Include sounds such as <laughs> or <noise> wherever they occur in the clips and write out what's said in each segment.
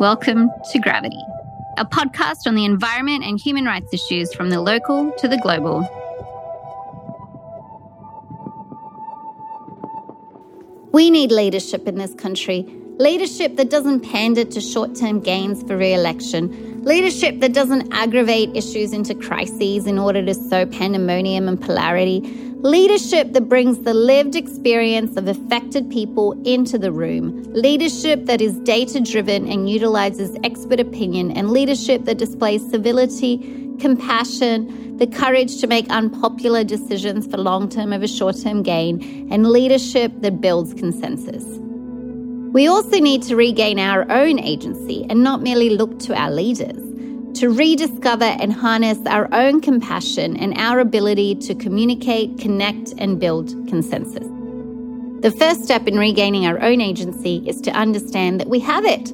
Welcome to Gravity, a podcast on the environment and human rights issues from the local to the global. We need leadership in this country. Leadership that doesn't pander to short term gains for re election. Leadership that doesn't aggravate issues into crises in order to sow pandemonium and polarity. Leadership that brings the lived experience of affected people into the room. Leadership that is data driven and utilizes expert opinion. And leadership that displays civility, compassion, the courage to make unpopular decisions for long term over short term gain. And leadership that builds consensus. We also need to regain our own agency and not merely look to our leaders, to rediscover and harness our own compassion and our ability to communicate, connect, and build consensus. The first step in regaining our own agency is to understand that we have it.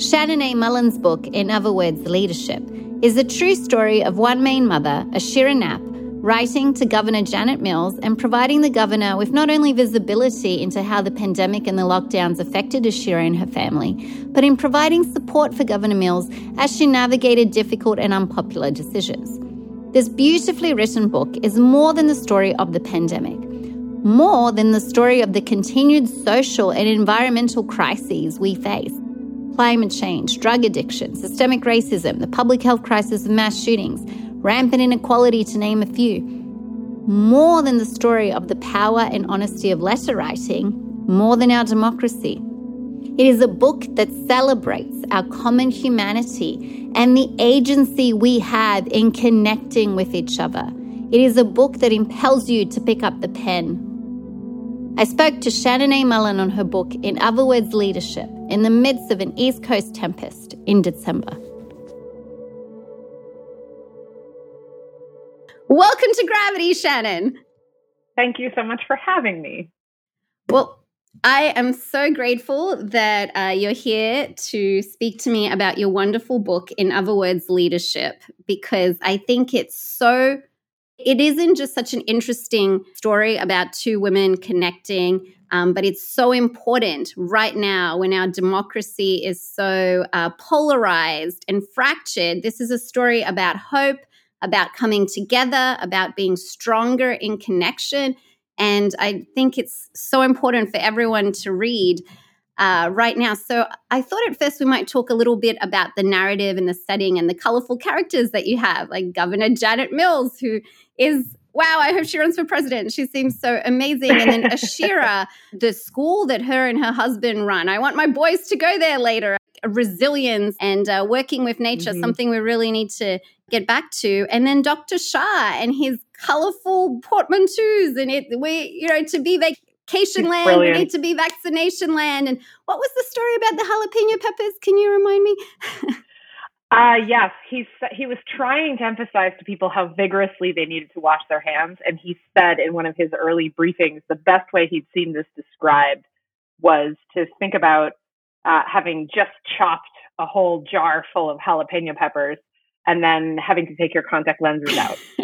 Shannon A. Mullen's book, In Other Words, Leadership, is a true story of one Maine mother, Ashira Knapp, writing to Governor Janet Mills and providing the governor with not only visibility into how the pandemic and the lockdowns affected Ashira and her family, but in providing support for Governor Mills as she navigated difficult and unpopular decisions. This beautifully written book is more than the story of the pandemic, more than the story of the continued social and environmental crises we face climate change, drug addiction, systemic racism, the public health crisis of mass shootings rampant inequality, to name a few. More than the story of the power and honesty of letter writing, more than our democracy. It is a book that celebrates our common humanity and the agency we have in connecting with each other. It is a book that impels you to pick up the pen. I spoke to Shannon A. Mullen on her book, In Other Words Leadership, in the midst of an East Coast tempest in December. Welcome to Gravity, Shannon. Thank you so much for having me. Well, I am so grateful that uh, you're here to speak to me about your wonderful book, In Other Words, Leadership, because I think it's so, it isn't just such an interesting story about two women connecting, um, but it's so important right now when our democracy is so uh, polarized and fractured. This is a story about hope about coming together, about being stronger in connection. And I think it's so important for everyone to read uh, right now. So I thought at first we might talk a little bit about the narrative and the setting and the colorful characters that you have, like Governor Janet Mills, who is wow, I hope she runs for president. She seems so amazing. And then <laughs> Ashira, the school that her and her husband run. I want my boys to go there later. Resilience and uh, working with nature, mm-hmm. something we really need to get back to. And then Dr. Shah and his colorful portmanteaus and it we you know to be vacation land Brilliant. we need to be vaccination land and what was the story about the jalapeno peppers can you remind me <laughs> uh yes he's he was trying to emphasize to people how vigorously they needed to wash their hands and he said in one of his early briefings the best way he'd seen this described was to think about uh, having just chopped a whole jar full of jalapeno peppers and then having to take your contact lenses out. <laughs>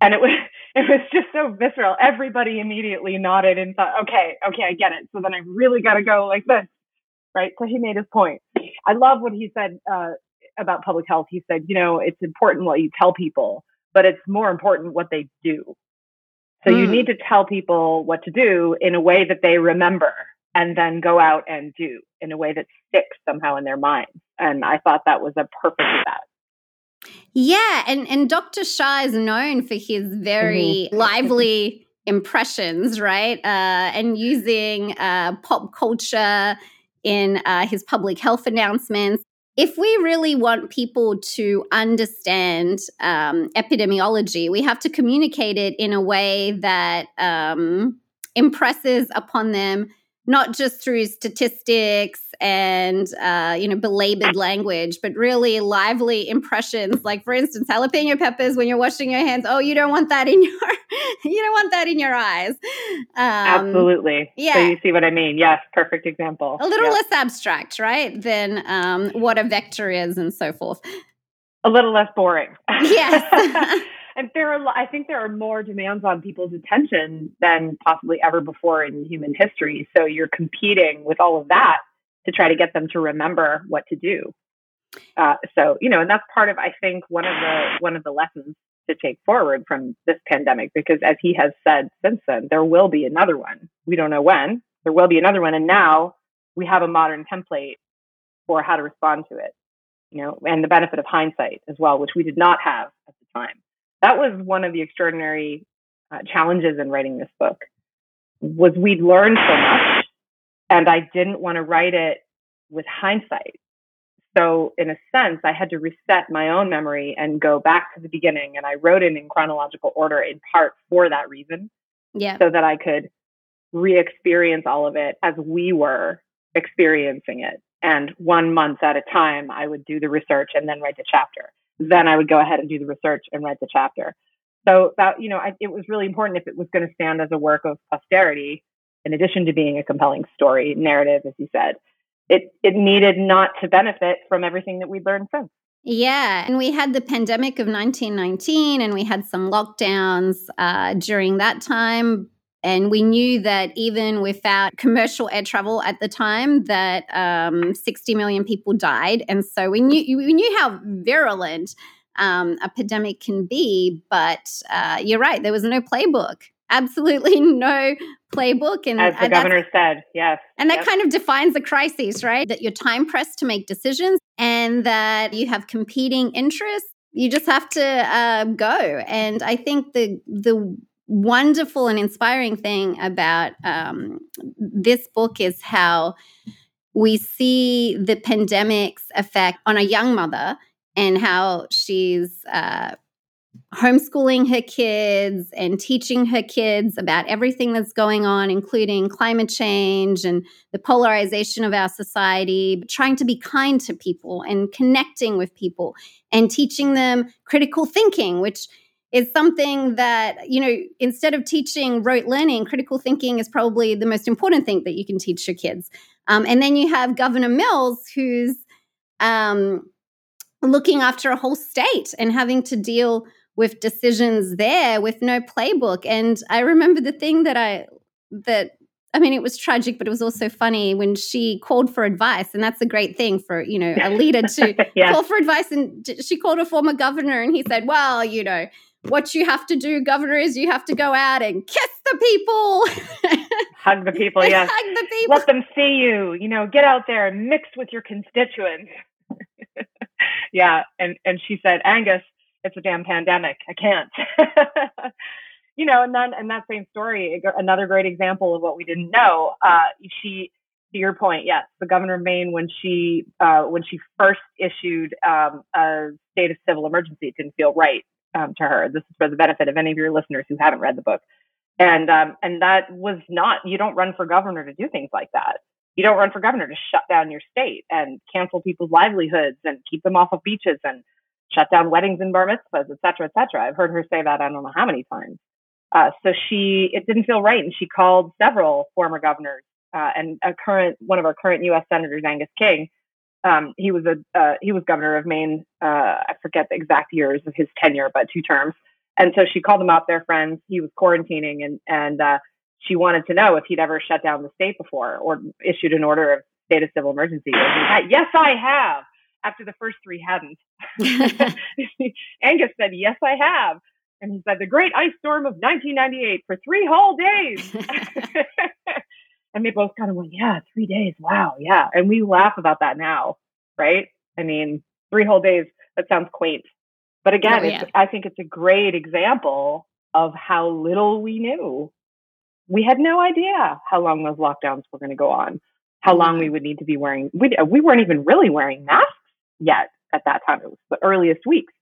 and it was it was just so visceral. Everybody immediately nodded and thought, okay, okay, I get it. So then I really got to go like this, right? So he made his point. I love what he said uh, about public health. He said, you know, it's important what you tell people, but it's more important what they do. So mm. you need to tell people what to do in a way that they remember and then go out and do in a way that sticks somehow in their minds. And I thought that was a perfect that. Yeah, and and Dr. Shah is known for his very mm-hmm. lively impressions, right? Uh, and using uh, pop culture in uh, his public health announcements. If we really want people to understand um, epidemiology, we have to communicate it in a way that um, impresses upon them not just through statistics and uh, you know belabored language, but really lively impressions. Like for instance, jalapeno peppers when you're washing your hands. Oh, you don't want that in your <laughs> you don't want that in your eyes. Um, Absolutely. Yeah. So you see what I mean? Yes, perfect example. A little yep. less abstract, right, than um, what a vector is and so forth. A little less boring. Yes <laughs> <laughs> and there are i think there are more demands on people's attention than possibly ever before in human history so you're competing with all of that to try to get them to remember what to do. Uh, so you know, and that's part of I think one of the one of the lessons to take forward from this pandemic because as he has said since then, there will be another one. We don't know when. There will be another one, and now we have a modern template for how to respond to it. You know, and the benefit of hindsight as well, which we did not have at the time. That was one of the extraordinary uh, challenges in writing this book. Was we'd learned so much, and I didn't want to write it with hindsight. So, in a sense, I had to reset my own memory and go back to the beginning. And I wrote it in chronological order in part for that reason. Yeah. So that I could re experience all of it as we were experiencing it. And one month at a time, I would do the research and then write the chapter. Then I would go ahead and do the research and write the chapter. So that, you know, I, it was really important if it was going to stand as a work of posterity, in addition to being a compelling story narrative, as you said, it it needed not to benefit from everything that we'd learned since. Yeah, and we had the pandemic of 1919, and we had some lockdowns uh, during that time. And we knew that even without commercial air travel at the time, that um, 60 million people died. And so we knew we knew how virulent um, a pandemic can be. But uh, you're right, there was no playbook absolutely <laughs> no playbook. And as the governor said, yes. And that yes. kind of defines the crises, right? That you're time pressed to make decisions and that you have competing interests. You just have to uh, go. And I think the the wonderful and inspiring thing about um, this book is how we see the pandemic's effect on a young mother and how she's uh, homeschooling her kids and teaching her kids about everything that's going on, including climate change and the polarization of our society, trying to be kind to people and connecting with people and teaching them critical thinking, which is something that, you know, instead of teaching rote learning, critical thinking is probably the most important thing that you can teach your kids. Um, and then you have Governor Mills, who's um, looking after a whole state and having to deal with decisions there with no playbook. And I remember the thing that I that I mean, it was tragic, but it was also funny when she called for advice, and that's a great thing for you know a leader to <laughs> yes. call for advice. And she called a former governor, and he said, "Well, you know, what you have to do, governor, is you have to go out and kiss the people, <laughs> hug the people, yes, hug the people, let them see you. You know, get out there and mix with your constituents." <laughs> yeah, and and she said, Angus, it's a damn pandemic. I can't. <laughs> you know, and then and that same story, another great example of what we didn't know. Uh, she, to your point, yes, the governor of Maine when she uh, when she first issued um, a state of civil emergency, it didn't feel right um, to her. This is for the benefit of any of your listeners who haven't read the book, and um, and that was not. You don't run for governor to do things like that. You don't run for governor to shut down your state and cancel people's livelihoods and keep them off of beaches and shut down weddings and bar mitzvahs, et cetera, et cetera. I've heard her say that I don't know how many times. Uh, so she, it didn't feel right, and she called several former governors uh, and a current one of our current U.S. senators, Angus King. Um, he was a uh, he was governor of Maine. Uh, I forget the exact years of his tenure, but two terms. And so she called him up, their friends. He was quarantining, and and uh, she wanted to know if he'd ever shut down the state before or issued an order of state of civil emergency. yes, I have after the first three hadn't. <laughs> Angus said, Yes, I have. And he said, The great ice storm of 1998 for three whole days. <laughs> <laughs> and they both kind of went, Yeah, three days. Wow. Yeah. And we laugh about that now, right? I mean, three whole days, that sounds quaint. But oh, again, oh, yeah. I think it's a great example of how little we knew. We had no idea how long those lockdowns were going to go on, how long we mm-hmm. would need to be wearing. We, uh, we weren't even really wearing masks yet at that time. It was the earliest weeks.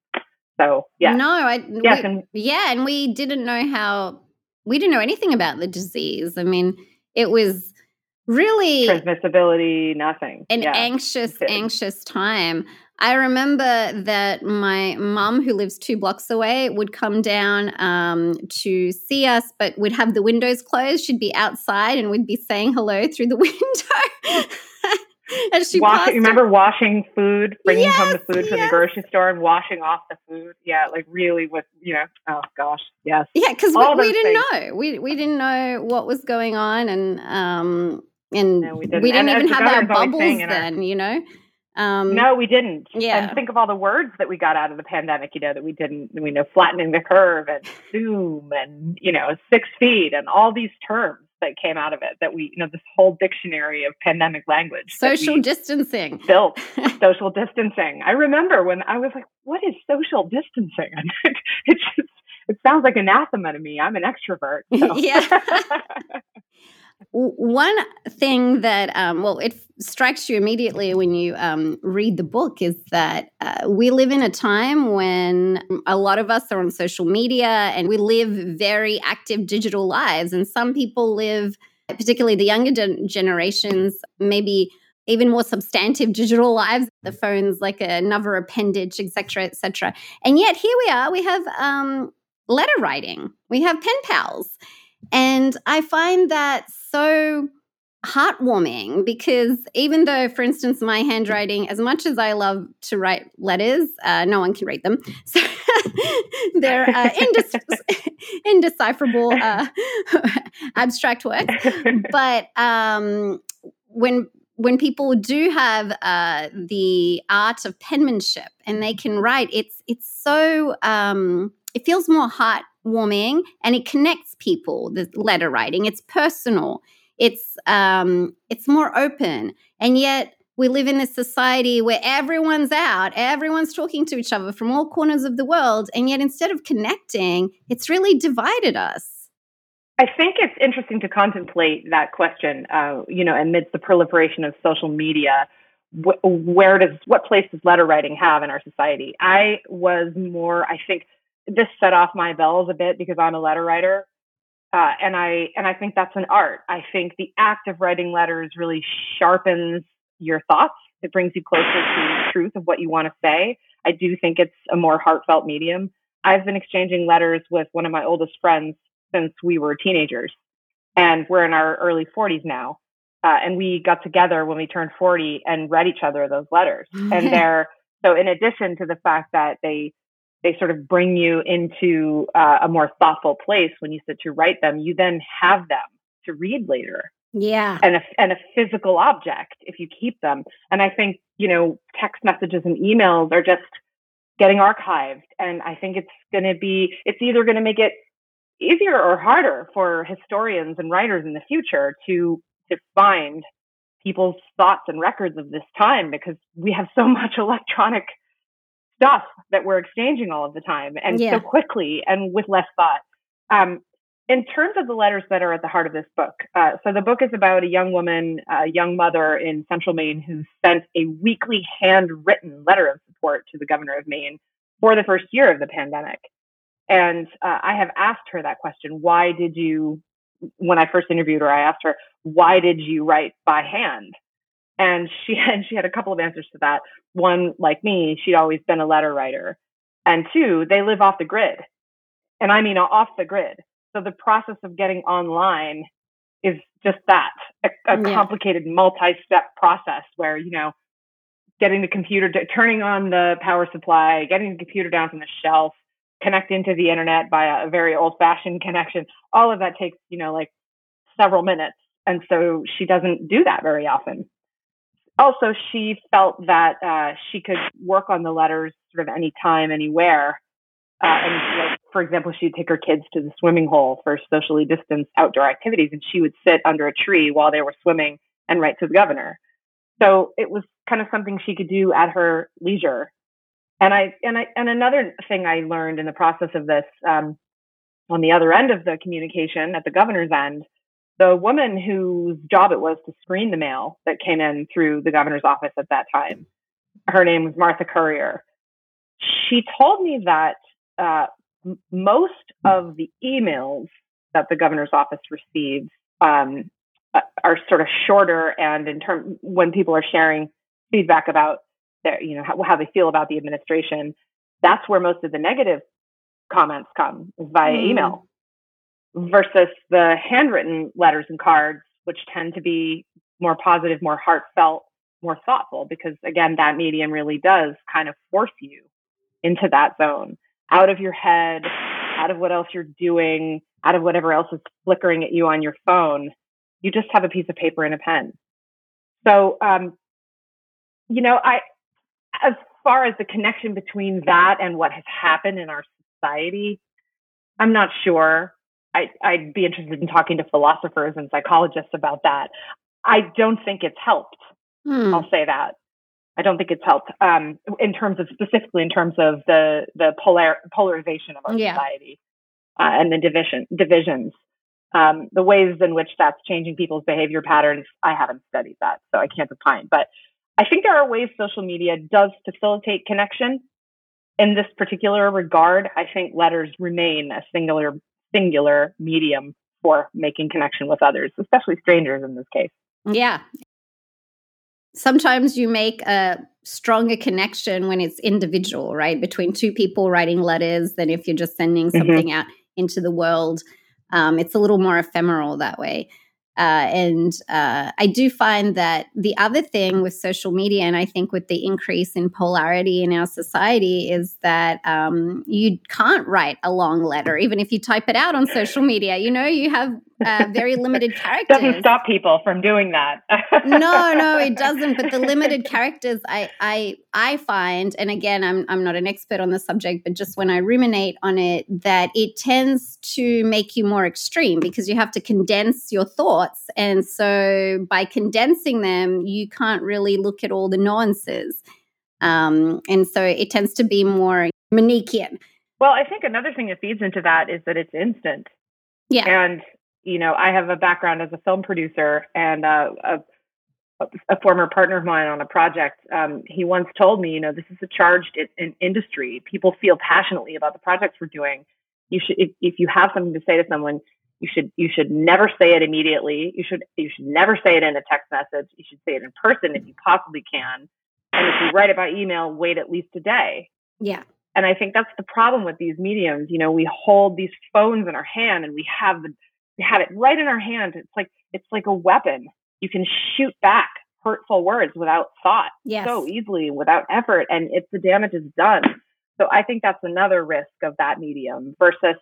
So yeah. No, I yes, we, and, yeah, and we didn't know how we didn't know anything about the disease. I mean, it was really transmissibility, nothing. An yeah. anxious, anxious time. I remember that my mom, who lives two blocks away, would come down um, to see us, but would have the windows closed. She'd be outside and we'd be saying hello through the <laughs> window. <laughs> As she Wash, remember washing food, bringing yes, home the food yes. from the grocery store and washing off the food. Yeah, like really with you know, oh gosh, yes. Yeah, because we, we didn't know. We we didn't know what was going on, and um, And no, we didn't, we didn't even have our bubbles then, our, you know? Um, no, we didn't. Yeah. And think of all the words that we got out of the pandemic, you know, that we didn't, we know flattening the curve and <laughs> Zoom and, you know, six feet and all these terms that came out of it that we, you know, this whole dictionary of pandemic language. Social distancing. Built <laughs> social distancing. I remember when I was like, what is social distancing? <laughs> it just, it sounds like anathema to me. I'm an extrovert. So. <laughs> yeah. One thing that, um, well, it strikes you immediately when you um, read the book is that uh, we live in a time when a lot of us are on social media and we live very active digital lives. And some people live, particularly the younger gen- generations, maybe even more substantive digital lives. The phone's like another appendage etc etc and yet here we are we have um, letter writing. We have pen pals. And I find that so heartwarming because even though, for instance, my handwriting, as much as I love to write letters, uh, no one can read them. <laughs> So they're uh, <laughs> indec- indecipherable <laughs> uh, abstract work. But um, when when people do have uh, the art of penmanship and they can write, it's it's so um, it feels more heartwarming and it connects people. The letter writing, it's personal, it's um, it's more open, and yet we live in this society where everyone's out, everyone's talking to each other from all corners of the world, and yet instead of connecting, it's really divided us. I think it's interesting to contemplate that question. Uh, you know, amidst the proliferation of social media where does what place does letter writing have in our society i was more i think this set off my bells a bit because I'm a letter writer. Uh, and I and I think that's an art. I think the act of writing letters really sharpens your thoughts. It brings you closer to the truth of what you want to say. I do think it's a more heartfelt medium. I've been exchanging letters with one of my oldest friends since we were teenagers, and we're in our early 40s now. Uh, and we got together when we turned 40 and read each other those letters. <laughs> and they're so in addition to the fact that they they sort of bring you into uh, a more thoughtful place when you sit to write them. You then have them to read later. Yeah. And a, and a physical object if you keep them. And I think, you know, text messages and emails are just getting archived. And I think it's going to be, it's either going to make it easier or harder for historians and writers in the future to, to find people's thoughts and records of this time because we have so <laughs> much electronic stuff that we're exchanging all of the time and yeah. so quickly and with less thought. Um, in terms of the letters that are at the heart of this book, uh, so the book is about a young woman, a young mother in central Maine who sent a weekly handwritten letter of support to the governor of Maine for the first year of the pandemic. And uh, I have asked her that question why did you, when I first interviewed her, I asked her, why did you write by hand? And she <laughs> had she had a couple of answers to that. One, like me, she'd always been a letter writer. And two, they live off the grid. And I mean off the grid. So the process of getting online is just that a, a yeah. complicated multi-step process where you know getting the computer to, turning on the power supply getting the computer down from the shelf connecting to the internet by a very old-fashioned connection all of that takes you know like several minutes and so she doesn't do that very often also, she felt that uh, she could work on the letters sort of anytime, anywhere. Uh, and like, for example, she'd take her kids to the swimming hole for socially distanced outdoor activities, and she would sit under a tree while they were swimming and write to the governor. So it was kind of something she could do at her leisure. And I and I and another thing I learned in the process of this, um, on the other end of the communication at the governor's end, the woman whose job it was to screen the mail that came in through the governor's office at that time, her name was Martha Currier. She told me that uh, most of the emails that the governor's office receives um, are sort of shorter, and in terms when people are sharing feedback about their, you know, how, how, they feel about the administration, that's where most of the negative comments come via mm. email versus the handwritten letters and cards, which tend to be more positive, more heartfelt, more thoughtful, because again, that medium really does kind of force you into that zone out of your head, out of what else you're doing, out of whatever else is flickering at you on your phone. You just have a piece of paper and a pen. So, um, you know, I, as far as the connection between that and what has happened in our society, I'm not sure. I, I'd be interested in talking to philosophers and psychologists about that. I don't think it's helped. Hmm. I'll say that. I don't think it's helped um, in terms of specifically in terms of the the polar polarization of our yeah. society uh, and the division divisions. Um, the ways in which that's changing people's behavior patterns, I haven't studied that, so I can't opine. But I think there are ways social media does facilitate connection. In this particular regard, I think letters remain a singular singular medium for making connection with others, especially strangers in this case. Yeah. Sometimes you make a stronger connection when it's individual, right? Between two people writing letters than if you're just sending mm-hmm. something mm-hmm. out into the world. Um, it's a little more ephemeral that way. Uh, and uh, I do find that the other thing with social media, and I think with the increase in polarity in our society, is that um, you can't write a long letter, even if you type it out on social media. You know, you have uh, very limited <laughs> characters. It doesn't stop people from doing that. no, no, it <laughs> doesn't. But the limited characters, I, I, I find, and again, I'm, I'm not an expert on the subject, but just when I ruminate on it, that it tends to make you more extreme because you have to condense your thoughts, and so by condensing them, you can't really look at all the nuances, um, and so it tends to be more Manichean. Well, I think another thing that feeds into that is that it's instant. Yeah. And you know, I have a background as a film producer and uh, a, a former partner of mine on a project. Um, he once told me, you know, this is a charged in, in industry. People feel passionately about the projects we're doing. You should, if, if you have something to say to someone, you should you should never say it immediately. You should you should never say it in a text message. You should say it in person if you possibly can. And if you write it by email, wait at least a day. Yeah. And I think that's the problem with these mediums. You know, we hold these phones in our hand and we have the have it right in our hand. It's like it's like a weapon. You can shoot back hurtful words without thought yes. so easily without effort and it's the damage is done. So I think that's another risk of that medium versus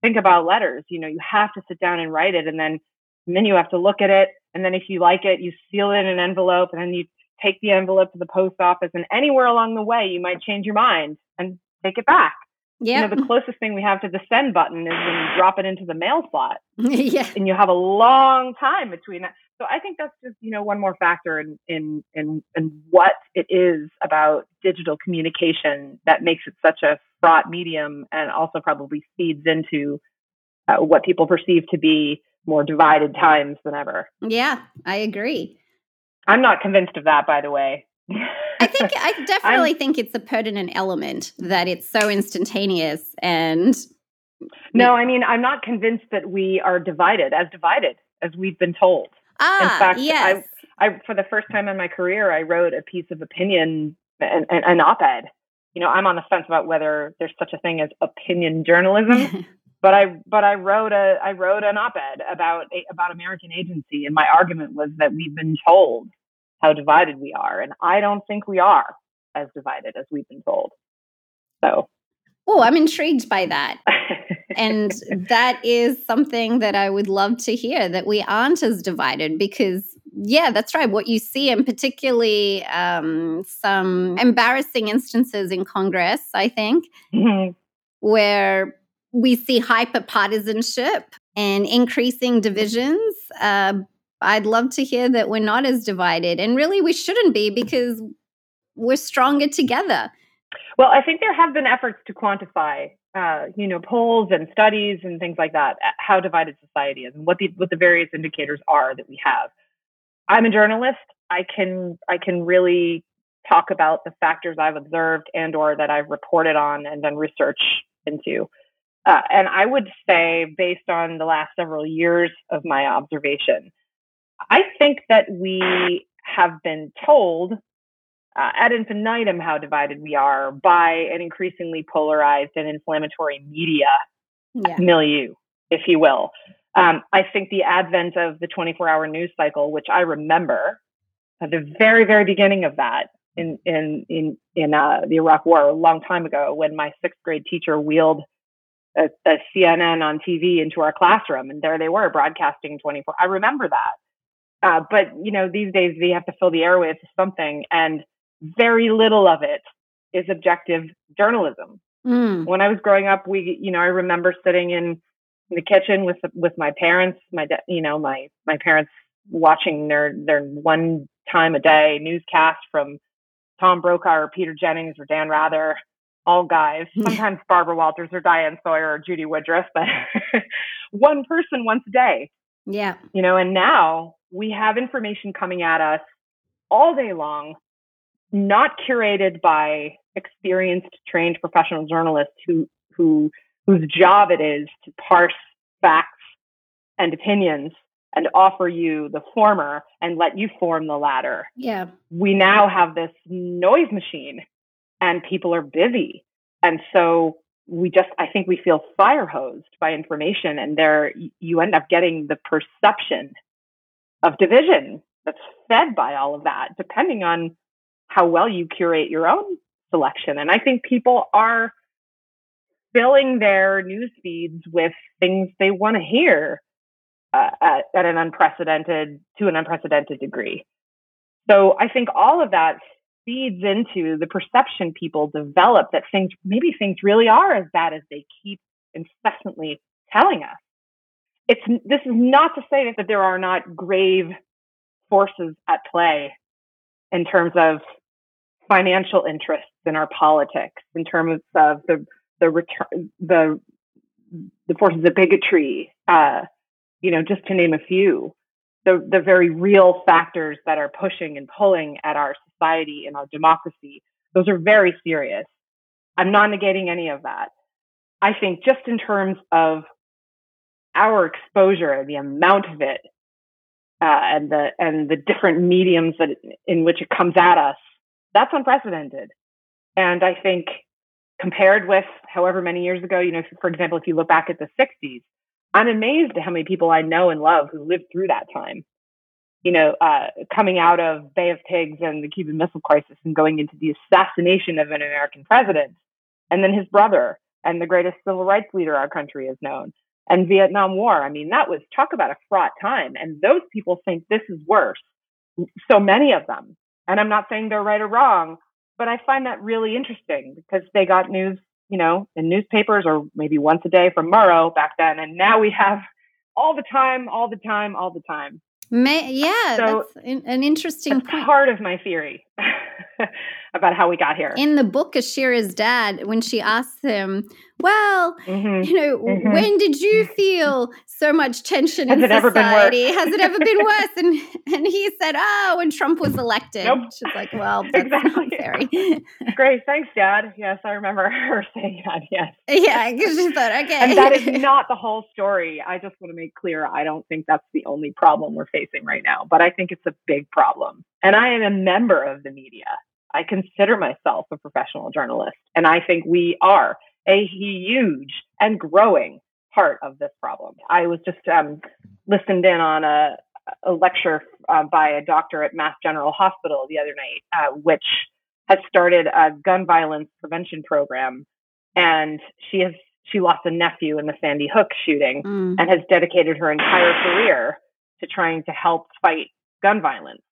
think about letters. You know, you have to sit down and write it and then and then you have to look at it and then if you like it, you seal it in an envelope and then you take the envelope to the post office and anywhere along the way you might change your mind and take it back. Yeah. You know, the closest thing we have to the send button is when you drop it into the mail slot. <laughs> yeah. And you have a long time between that. So I think that's just, you know, one more factor in in in in what it is about digital communication that makes it such a fraught medium and also probably feeds into uh, what people perceive to be more divided times than ever. Yeah, I agree. I'm not convinced of that, by the way. I think I <laughs> definitely think it's a pertinent element that it's so instantaneous and No, I mean I'm not convinced that we are divided as divided as we've been told. Ah, in fact, yes. I, I for the first time in my career I wrote a piece of opinion an, an, an op-ed. You know, I'm on the fence about whether there's such a thing as opinion journalism. <laughs> but I but I wrote a I wrote an op-ed about about American agency, and my argument was that we've been told how divided we are. And I don't think we are as divided as we've been told. So. Oh, I'm intrigued by that. <laughs> and that is something that I would love to hear that we aren't as divided because, yeah, that's right. What you see, and particularly um, some embarrassing instances in Congress, I think, mm-hmm. where we see hyper partisanship and increasing divisions. Uh, I'd love to hear that we're not as divided. And really, we shouldn't be because we're stronger together. Well, I think there have been efforts to quantify, uh, you know, polls and studies and things like that, how divided society is and what the what the various indicators are that we have. I'm a journalist. I can I can really talk about the factors I've observed and or that I've reported on and done research into. Uh, and I would say, based on the last several years of my observation, I think that we have been told uh, ad infinitum how divided we are by an increasingly polarized and inflammatory media yeah. milieu, if you will. Um, I think the advent of the 24 hour news cycle, which I remember at the very, very beginning of that in, in, in, in uh, the Iraq War a long time ago when my sixth grade teacher wheeled a, a CNN on TV into our classroom and there they were broadcasting 24. I remember that Uh, but you know, these days we have to fill the airwaves with something, and very little of it is objective journalism. Mm. When I was growing up, we, you know, I remember sitting in the kitchen with with my parents, my, you know, my my parents watching their their one time a day newscast from Tom Brokaw or Peter Jennings or Dan Rather, all guys. <laughs> Sometimes Barbara Walters or Diane Sawyer or Judy Woodruff, but <laughs> one person once a day. Yeah. You know, and now we have information coming at us all day long, not curated by experienced, trained professional journalists who who whose job it is to parse facts and opinions and offer you the former and let you form the latter. Yeah. We now have this noise machine and people are busy. And so we just I think we feel fire hosed by information and there you end up getting the perception of division that's fed by all of that, depending on how well you curate your own selection. And I think people are filling their news feeds with things they want to hear uh, at, at an unprecedented to an unprecedented degree. So I think all of that feeds into the perception people develop that things maybe things really are as bad as they keep incessantly telling us. It's this is not to say that there are not grave forces at play in terms of financial interests in our politics, in terms of the the return the the forces of bigotry, uh, you know, just to name a few. The the very real factors that are pushing and pulling at our society and our democracy, those are very serious. I'm not negating any of that. I think just in terms of our exposure, the amount of it, uh, and the and the different mediums that in which it comes at us, that's unprecedented. And I think compared with however many years ago, you know, for example, if you look back at the 60s, I'm amazed at how many people I know and love who lived through that time. You know, uh, coming out of Bay of Pigs and the Cuban Missile Crisis and going into the assassination of an American president, and then his brother and the greatest civil rights leader our country has known, and Vietnam War. I mean, that was talk about a fraught time. And those people think this is worse. So many of them. And I'm not saying they're right or wrong, but I find that really interesting because they got news, you know, in newspapers or maybe once a day from Murrow back then. And now we have all the time, all the time, all the time. May, yeah, so that's an interesting that's part of my theory <laughs> about how we got here. In the book, Ashira's dad, when she asks him, well, mm-hmm. you know, mm-hmm. when did you <laughs> feel so much tension Has in society? Has it ever been <laughs> worse? And and he said, oh, when Trump was elected. Nope. She's like, well, that's exactly. not very. Great, thanks, Dad. Yes, I remember her saying that. Yes. Yeah, because she thought, okay. And that is not the whole story. I just want to make clear, I don't think that's the only problem we're facing right now, but I think it's a big problem. And I am a member of the media. I consider myself a professional journalist, and I think we are a huge and growing part of this problem. I was just um, listened in on a, a lecture uh, by a doctor at Mass General Hospital the other night, uh, which has started a gun violence prevention program, and she has she lost a nephew in the Sandy Hook shooting mm. and has dedicated her entire career to trying to help fight gun violence.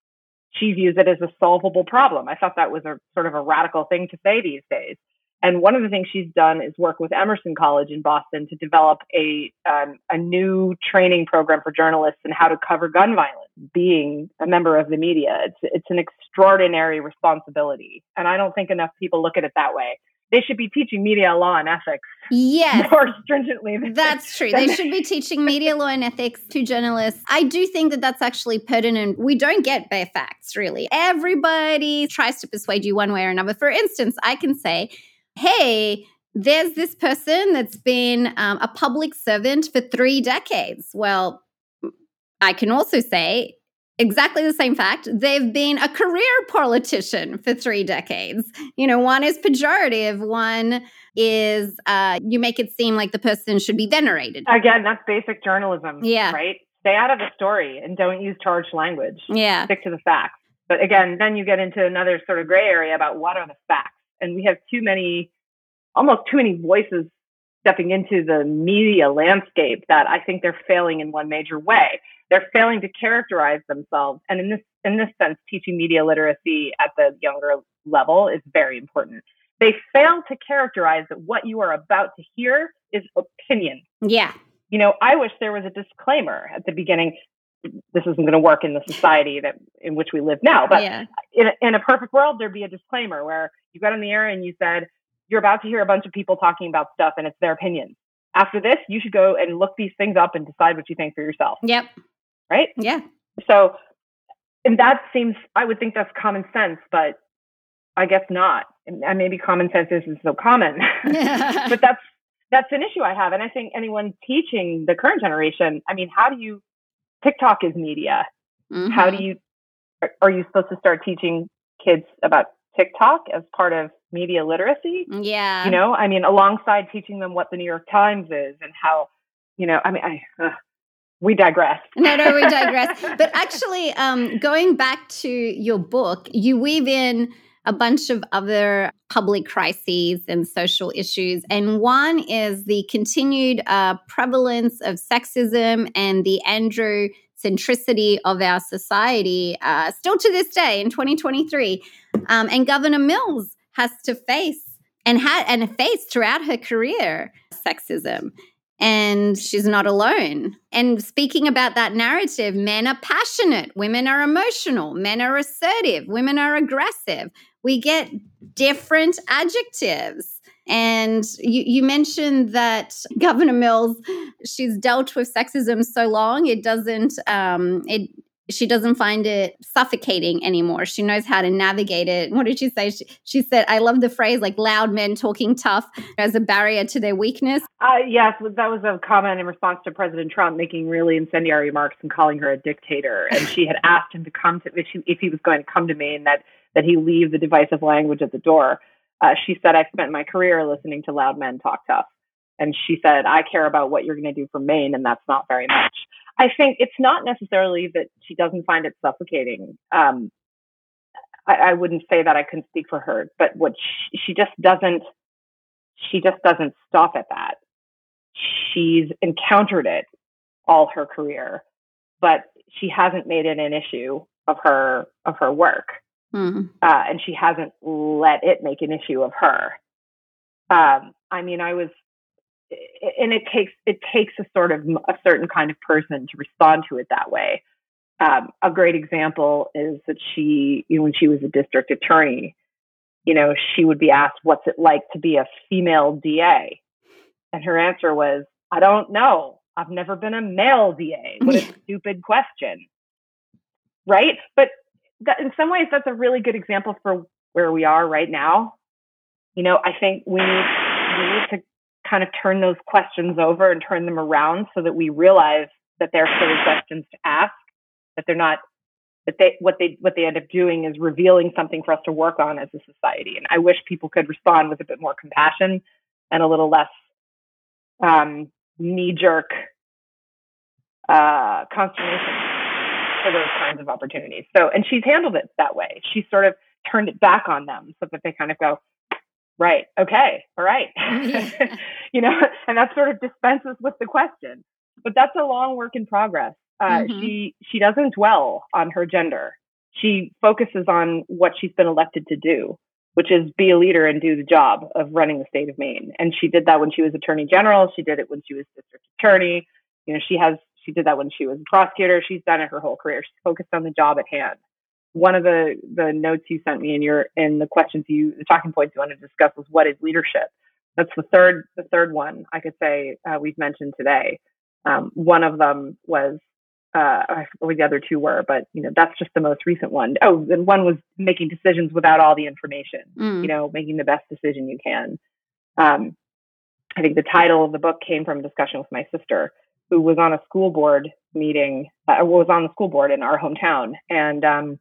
She views it as a solvable problem. I thought that was a sort of a radical thing to say these days. And one of the things she's done is work with Emerson College in Boston to develop a um, a new training program for journalists and how to cover gun violence. Being a member of the media, it's it's an extraordinary responsibility, and I don't think enough people look at it that way. They should be teaching media law and ethics. Yes. More stringently. That's true. They should be teaching media law and ethics to journalists. I do think that that's actually pertinent. We don't get bare facts, really. Everybody tries to persuade you one way or another. For instance, I can say hey, there's this person that's been um, a public servant for three decades. Well, I can also say exactly the same fact. They've been a career politician for three decades. You know, one is pejorative, one is uh, you make it seem like the person should be venerated. Again, that's basic journalism. Yeah. Right? Stay out of the story and don't use charged language. Yeah. Stick to the facts. But again, then you get into another sort of gray area about what are the facts and we have too many, almost too many voices stepping into the media landscape that I think they're failing in one major way. They're failing to characterize themselves. And in this in this sense, teaching media literacy at the younger level is very important. They fail to characterize that what you are about to hear is opinion. Yeah. You know, I wish there was a disclaimer at the beginning. This isn't going to work in the society that in which we live now. But yeah. in, a, in a perfect world, there'd be a disclaimer where you got on the air and you said, you're about to hear a bunch of people talking about stuff and it's their opinions. After this, you should go and look these things up and decide what you think for yourself. Yep. Right? Yeah. So, and that seems, I would think that's common sense, but I guess not. And maybe common sense isn't so common, <laughs> <laughs> but that's that's an issue I have. And I think anyone teaching the current generation, I mean, how do you? TikTok is media. Mm-hmm. How do mm-hmm. you? Are you supposed to start teaching kids about TikTok as part of media literacy? Yeah. You know, I mean, alongside teaching them what the New York Times is and how, you know, I mean, I. Uh, we digress. <laughs> no, no, we digress. <laughs> but actually, um, going back to your book, you weave in a bunch of other public crises and social issues. And one is the continued uh, prevalence of sexism and the androcentricity of our society, uh, still to this day in 2023. Um, and Governor Mills has to face and had and faced throughout her career sexism and she's not alone. And speaking about that narrative, men are passionate, women are emotional, men are assertive, women are aggressive. We get different adjectives. And you, you mentioned that Governor Mills, she's dealt with sexism so long, it doesn't, um, it she doesn't find it suffocating anymore. She knows how to navigate it. What did she say? She, she said, I love the phrase like loud men talking tough as a barrier to their weakness. Uh, yes, that was a comment in response to President Trump making really incendiary remarks and calling her a dictator. And she had asked him to come to, if, she, if he was going to come to Maine, that, that he leave the divisive language at the door. Uh, she said, I've spent my career listening to loud men talk tough. And she said, I care about what you're going to do for Maine, and that's not very much. I think it's not necessarily that she doesn't find it suffocating. Um, I, I, wouldn't say that I can speak for her, but what she, she just doesn't, she just doesn't stop at that. She's encountered it all her career, but she hasn't made it an issue of her of her work, mm. uh, and she hasn't let it make an issue of her. Um, I mean, I was and it takes it takes a sort of a certain kind of person to respond to it that way. Um, a great example is that she, you know, when she was a district attorney, you know, she would be asked, "What's it like to be a female DA?" And her answer was, "I don't know. I've never been a male DA. What a <laughs> stupid question." Right? But that, in some ways, that's a really good example for where we are right now. You know, I think we need we need to kind of turn those questions over and turn them around so that we realize that they're silly questions to ask, that they're not that they what they what they end up doing is revealing something for us to work on as a society. And I wish people could respond with a bit more compassion and a little less um, knee jerk uh, consternation for those kinds of opportunities. So, and she's handled it that way. She sort of turned it back on them so that they kind of go, right. Okay. All right. <laughs> You know and that sort of dispenses with the question. But that's a long work in progress. Uh, mm-hmm. she she doesn't dwell on her gender. She focuses on what she's been elected to do which is be a leader and do the job of running the state of maine. And she did that when she was attorney general. She did it when she was district attorney. You know she has she did that when she was a prosecutor. She's done it her whole career. She's focused on the job at hand one of the the notes you sent me in your in the questions you the talking points you want to discuss was what is leadership that's the third the third one i could say uh, we've mentioned today um, one of them was uh, what the other two were, but you know that's just the most recent one. Oh, and one was making decisions without all the information. Mm. You know, making the best decision you can. Um, I think the title of the book came from a discussion with my sister, who was on a school board meeting, uh, was on the school board in our hometown, and um,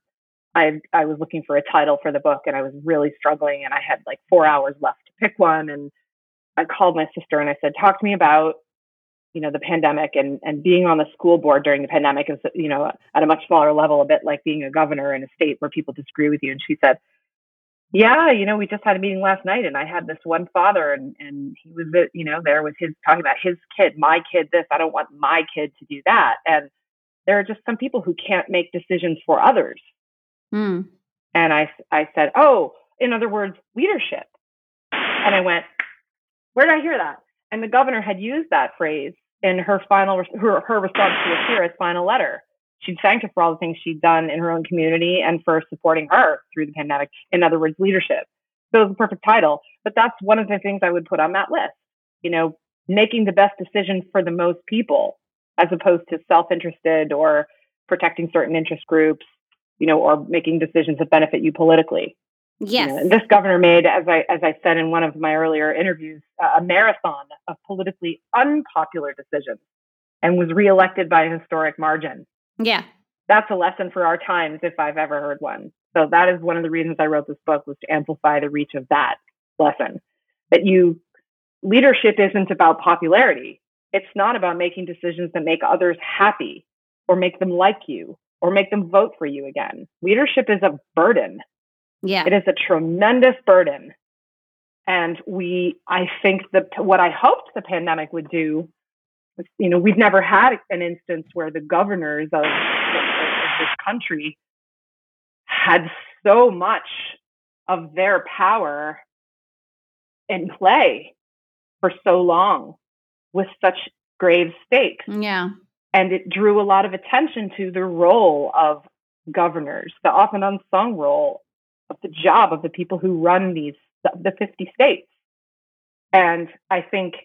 I I was looking for a title for the book and I was really struggling and I had like four hours left to pick one. And I called my sister and I said, talk to me about you know the pandemic and and being on the school board during the pandemic is you know at a much smaller level a bit like being a governor in a state where people disagree with you. And she said yeah you know we just had a meeting last night and i had this one father and and he was you know there with his talking about his kid my kid this i don't want my kid to do that. And there are just some people who can't make decisions for others. Mm. And I, I said, oh, in other words, leadership. And I went, where did I hear that? And the governor had used that phrase in her final, her, her response to Ashira's final letter. She'd thanked her for all the things she'd done in her own community and for supporting her through the pandemic. In other words, leadership. So it was the perfect title. But that's one of the things I would put on that list. You know, making the best decision for the most people, as opposed to self-interested or protecting certain interest groups, you know, or making decisions that benefit you politically. Yes. You know, this governor made, as I as I said in one of my earlier interviews, uh, a marathon of politically unpopular decisions, and was reelected by a historic margin. Yeah. That's a lesson for our times, if I've ever heard one. So that is one of the reasons I wrote this book was to amplify the reach of that lesson. That you leadership isn't about popularity. It's not about making decisions that make others happy or make them like you or make them vote for you again. Leadership is a burden. Yeah. It is a tremendous burden. And we, I think that what I hoped the pandemic would do, you know, we've never had an instance where the governors of, of this country had so much of their power in play for so long with such grave stakes. Yeah. And it drew a lot of attention to the role of governors, the often unsung role of the job of the people who run these, the 50 states. And I think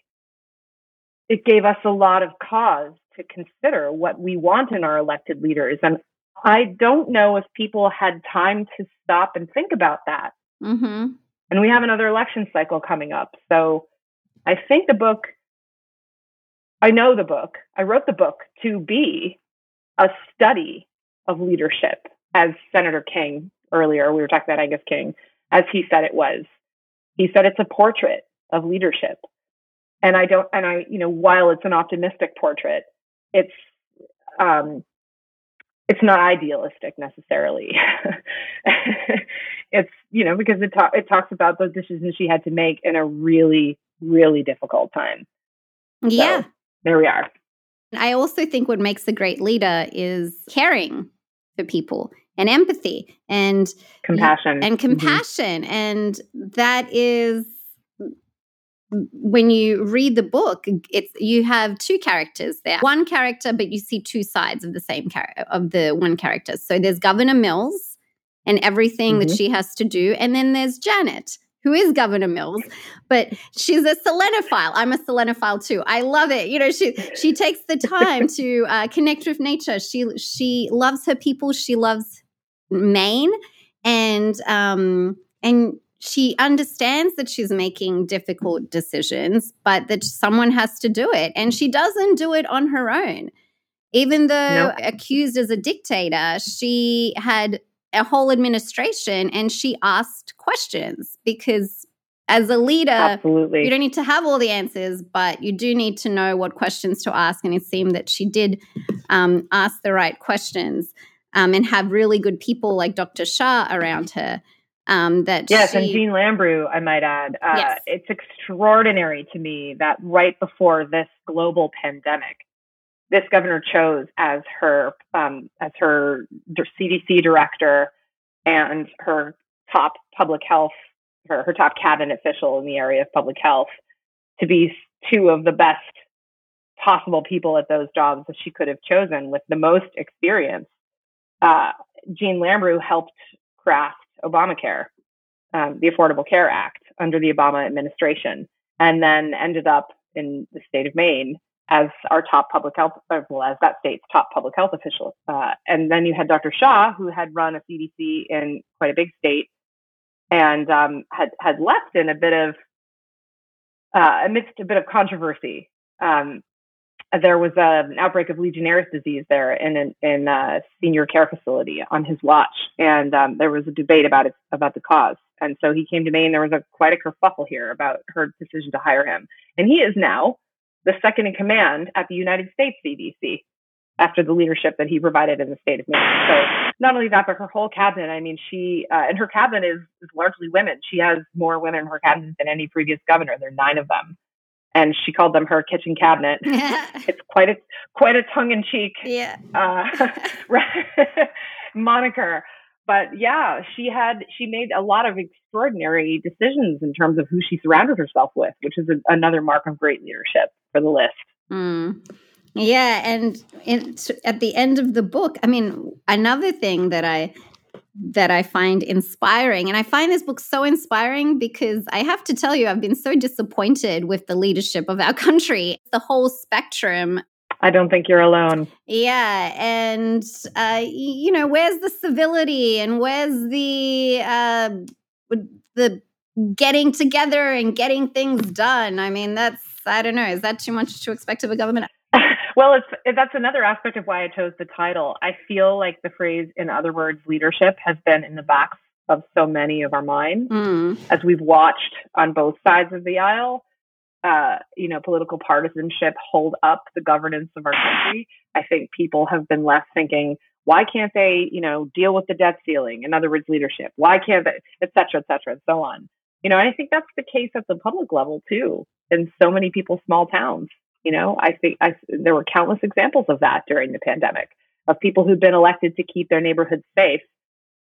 it gave us a lot of cause to consider what we want in our elected leaders. And I don't know if people had time to stop and think about that. Mm-hmm. And we have another election cycle coming up. So I think the book, I know the book, I wrote the book to be a study of leadership, as Senator King earlier, we were talking about Angus King, as he said it was. He said it's a portrait of leadership. And I don't, and I, you know, while it's an optimistic portrait, it's, um, it's not idealistic necessarily. <laughs> it's you know because it ta- it talks about those decisions she had to make in a really really difficult time. Yeah. There we are. I also think what makes a great leader is caring for people and empathy and compassion and Mm-hmm. compassion mm-hmm. and that is when you read the book it's you have two characters there one character but you see two sides of the same character of the one character so there's governor mills and everything mm-hmm. that she has to do and then there's janet who is Governor Mills, but she's a selenophile. I'm a selenophile too. I love it. You know, she she takes the time <laughs> to uh, connect with nature. She she loves her people. She loves Maine, and um and she understands that she's making difficult decisions, but that someone has to do it, and she doesn't do it on her own. Even though nope. accused as a dictator, she had a whole administration and she asked questions because as a leader Absolutely. you don't need to have all the answers but you do need to know what questions to ask and it seemed that she did um, ask the right questions um, and have really good people like dr shah around her um, that yes she, and jeanne lambrew i might add uh, yes. it's extraordinary to me that right before this global pandemic this governor chose as her um, as her CDC director and her top public health her, her top cabinet official in the area of public health to be two of the best possible people at those jobs that she could have chosen with the most experience. Uh, Jeanne Lambrew helped craft Obamacare, um, the Affordable Care Act, under the Obama administration, and then ended up in the state of Maine as our top public health, well, as that state's top public health official. Uh, and then you had Dr. Shah, who had run a CDC in quite a big state and um, had had left in a bit of uh, amidst a bit of controversy. Um, there was a, an outbreak of Legionnaire's disease there in in a senior care facility on his watch, and um, there was a debate about it about the cause. And so he came to Maine. There was a quite a kerfuffle here about her decision to hire him, and he is now the second in command at the United States CDC after the leadership that he provided in the state of Maine. So not only that, but her whole cabinet. I mean, she uh, and her cabinet is, is largely women. She has more women in her cabinet than any previous governor. There are nine of them, and she called them her kitchen cabinet. <laughs> it's quite a quite a tongue in cheek yeah. uh, <laughs> <laughs> moniker. But yeah, she had she made a lot of extraordinary decisions in terms of who she surrounded herself with, which is a, another mark of great leadership for the list. Mm. Yeah, and it, at the end of the book, I mean, another thing that I that I find inspiring, and I find this book so inspiring because I have to tell you, I've been so disappointed with the leadership of our country, the whole spectrum. I don't think you're alone. Yeah, and uh, you know, where's the civility and where's the uh, the getting together and getting things done? I mean, that's I don't know. Is that too much to expect of a government? <laughs> well, it's that's another aspect of why I chose the title. I feel like the phrase, in other words, leadership has been in the backs of so many of our minds mm. as we've watched on both sides of the aisle. Uh, you know, political partisanship hold up the governance of our country. I think people have been left thinking, why can't they, you know, deal with the debt ceiling? In other words, leadership. Why can't they, et cetera, et cetera, and so on. You know, and I think that's the case at the public level too, in so many people's small towns. You know, I think I, there were countless examples of that during the pandemic of people who've been elected to keep their neighborhoods safe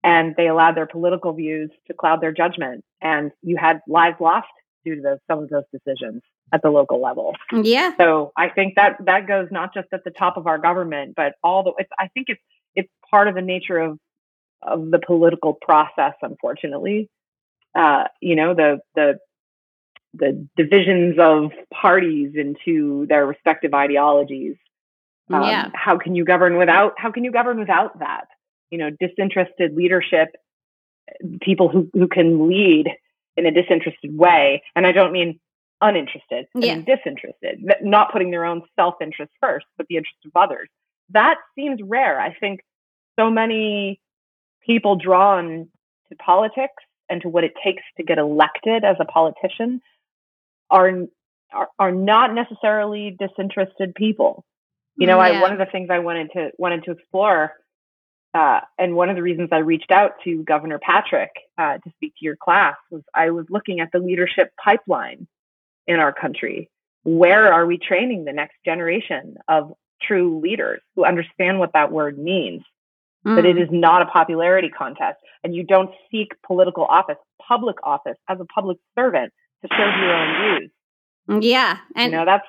and they allowed their political views to cloud their judgment. And you had lives lost due to those, some of those decisions at the local level. Yeah. So I think that that goes not just at the top of our government, but all the. It's, I think it's it's part of the nature of of the political process. Unfortunately, uh, you know the the the divisions of parties into their respective ideologies. Um, yeah. How can you govern without? How can you govern without that? You know, disinterested leadership, people who who can lead in a disinterested way, and I don't mean uninterested. I yeah. mean disinterested, not putting their own self interest first, but the interest of others. That seems rare. I think so many people drawn to politics and to what it takes to get elected as a politician are are, are not necessarily disinterested people. You know, mm, yeah. I one of the things I wanted to wanted to explore, uh, and one of the reasons I reached out to Governor Patrick uh, to speak to your class was I was looking at the leadership pipeline in our country. Where are we training the next generation of true leaders who understand what that word means? Mm. That it mm. not a popularity contest, and you don't seek political office, public office, as a public servant to serve your own views. Yeah, and you know that's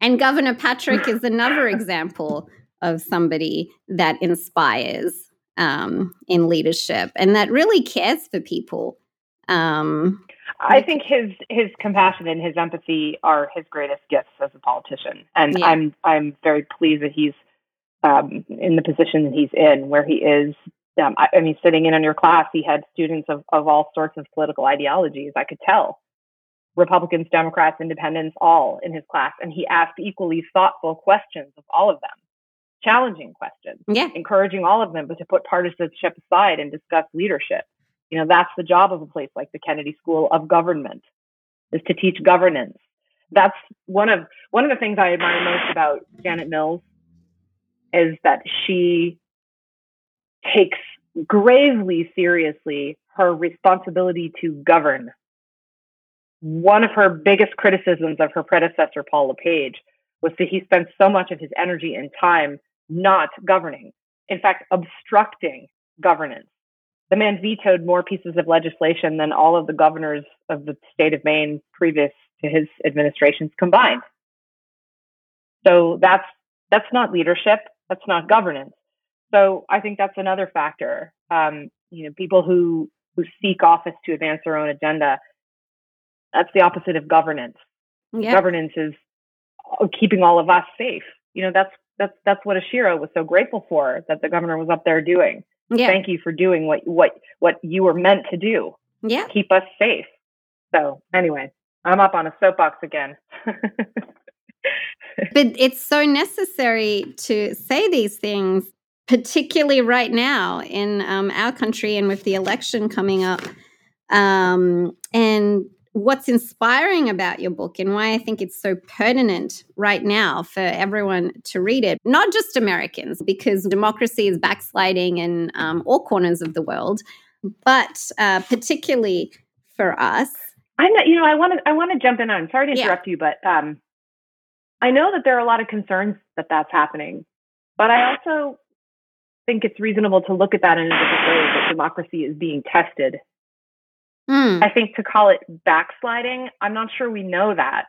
and Governor Patrick is another <laughs> example of somebody that inspires um, in leadership and that really cares for people. Um, I think his his compassion and his empathy are his greatest gifts as a politician, and yeah. I'm I'm very pleased that he's um, in the position that he's in, where he is. Um, I, I mean, sitting in on your class, he had students of, of all sorts of political ideologies. I could tell, Republicans, Democrats, Independents, all in his class. And he asked equally thoughtful questions of all of them, challenging questions, yeah. encouraging all of them but to put partisanship aside and discuss leadership. You know, that's the job of a place like the Kennedy School of Government, is to teach governance. That's one of one of the things I admire most about Janet Mills is that she takes gravely seriously her responsibility to govern one of her biggest criticisms of her predecessor, Paul LePage, was that he spent so much of his energy and time not governing, in fact, obstructing governance. The man vetoed more pieces of legislation than all of the governors of the state of Maine previous to his administrations combined. So that's that's not leadership. That's not governance. So I think that's another factor. Um, you know, people who who seek office to advance their own agenda that's the opposite of governance. Yeah. Governance is uh, keeping all of us safe. You know, that's that's that's what Ashira was so grateful for that the governor was up there doing. Yeah. Thank you for doing what what what you were meant to do. Yeah. Keep us safe. So anyway, I'm up on a soapbox again. <laughs> but it's so necessary to say these things, particularly right now in um, our country and with the election coming up. Um, and what's inspiring about your book and why I think it's so pertinent right now for everyone to read it, not just Americans, because democracy is backsliding in um, all corners of the world, but uh, particularly for us, I'm not, you know, I want to, I want to jump in on. Sorry to interrupt yeah. you, but um, I know that there are a lot of concerns that that's happening, but I also think it's reasonable to look at that in a different way. That democracy is being tested. Mm. I think to call it backsliding, I'm not sure we know that.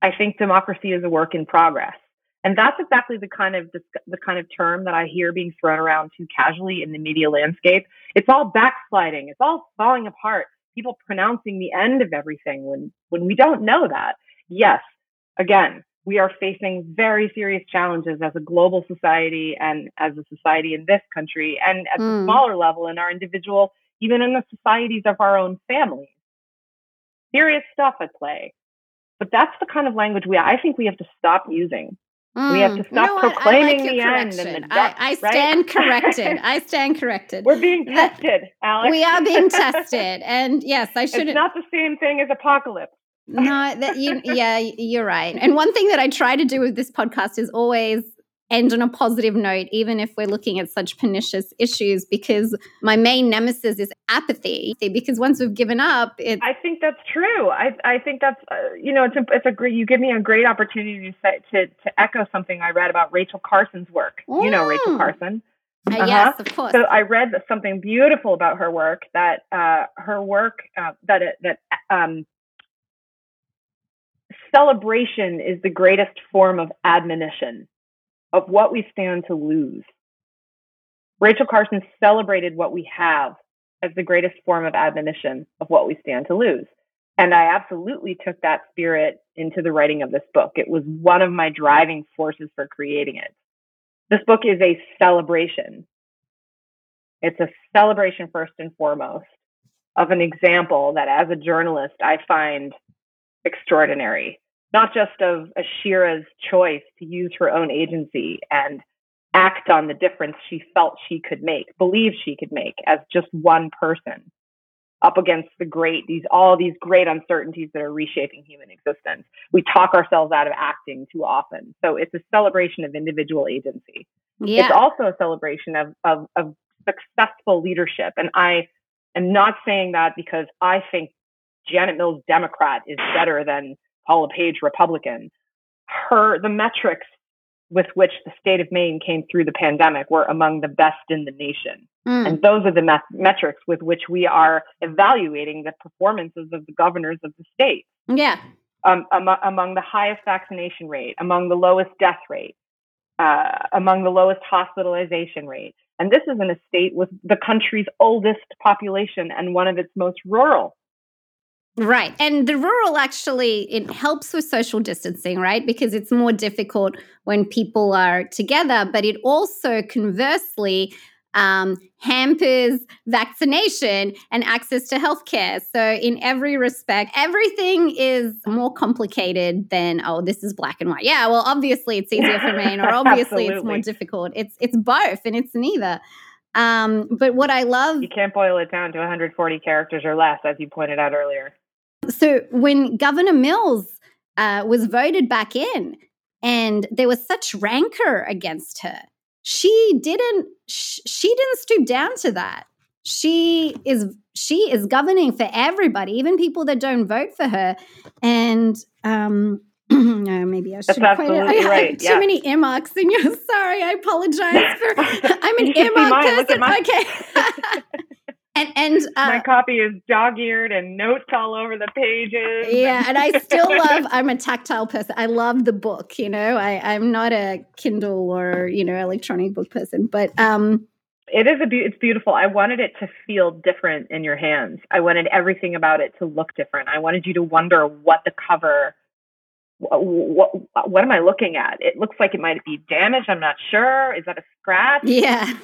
I think democracy is a work in progress. And that's exactly the kind of the kind of term that I hear being thrown around too casually in the media landscape. It's all backsliding. It's all falling apart. People pronouncing the end of everything when when we don't know that. Yes, again, we are facing very serious challenges as a global society and as a society in this country and at mm. the hmm. smaller level in our individual, even in the societies of our own families. Serious stuff at play. But that's the kind of language we I think we have to stop using Mm. We have to stop you know proclaiming like the end. And the I, I stand right? corrected. <laughs> I stand corrected. We're being tested, Alex. We are being tested, <laughs> and yes, I shouldn't. It's not the same thing as apocalypse. no, that you, yeah, you're right. And one thing that I try to do with this podcast is always end on a positive note, even if we're looking at such pernicious issues, because my main nemesis is apathy. Because once we've given up. I think that's true. I, I think that's, uh, you know, it's a, it's a great, you give me a great opportunity to, say, to, to echo something I read about Rachel Carson's work. Mm. You know Rachel mm. Carson. Uh, uh-huh. Yes, of course. So I read something beautiful about her work that uh, her work uh, that that um, celebration is the greatest form of admonition of what we stand to lose. Rachel Carson celebrated what we have as the greatest form of admonition of what we stand to lose. And I absolutely took that spirit into the writing of this book. It was one of my driving forces for creating it. This book is a celebration. It's a celebration, first and foremost, of an example that as a journalist I find extraordinary not just of Ashira's choice to use her own agency and act on the difference she felt she could make, believe she could make as just one person up against the great these all these great uncertainties that are reshaping human existence. We talk ourselves out of acting too often. So it's a celebration of individual agency. Yeah. It's also a celebration of, of, of successful leadership. And I am not saying that because I think Janet Mills Democrat is better than Paul LePage Republican, her the metrics with which the state of Maine came through the pandemic were among the best in the nation. Mm. And those are the met- metrics with which we are evaluating the performances of the governors of the state. Yeah. Um, am- among the highest vaccination rate, among the lowest death rate, uh, among the lowest hospitalization rate. And this is in a state with the country's oldest population and one of its most rural Right. And the rural actually it helps with social distancing, right? Because it's more difficult when people are together, but it also conversely um, hampers vaccination and access to healthcare. So, in every respect, everything is more complicated than oh, this is black and white. Yeah, well, obviously it's easier for Maine, or <laughs> obviously it's more difficult. It's it's both, and it's neither. Um, but what I love, you can't boil it down to 140 characters or less, as you pointed out earlier. So when Governor Mills uh, was voted back in, and there was such rancor against her, she didn't. Sh- she didn't stoop down to that. She is she is governing for everybody, even people that don't vote for her. And um, <clears throat> no, maybe I should. That's absolutely I right. Too yeah. many earmarks, and you're sorry. I apologize for. <laughs> I'm an earmark person. Okay. <laughs> And, and uh, my copy is dog-eared and notes all over the pages. Yeah, and I <laughs> still love. I'm a tactile person. I love the book. You know, I, I'm not a Kindle or you know electronic book person, but um, it is a be- it's beautiful. I wanted it to feel different in your hands. I wanted everything about it to look different. I wanted you to wonder what the cover what, what, what am I looking at? It looks like it might be damaged. I'm not sure. Is that a scratch? Yeah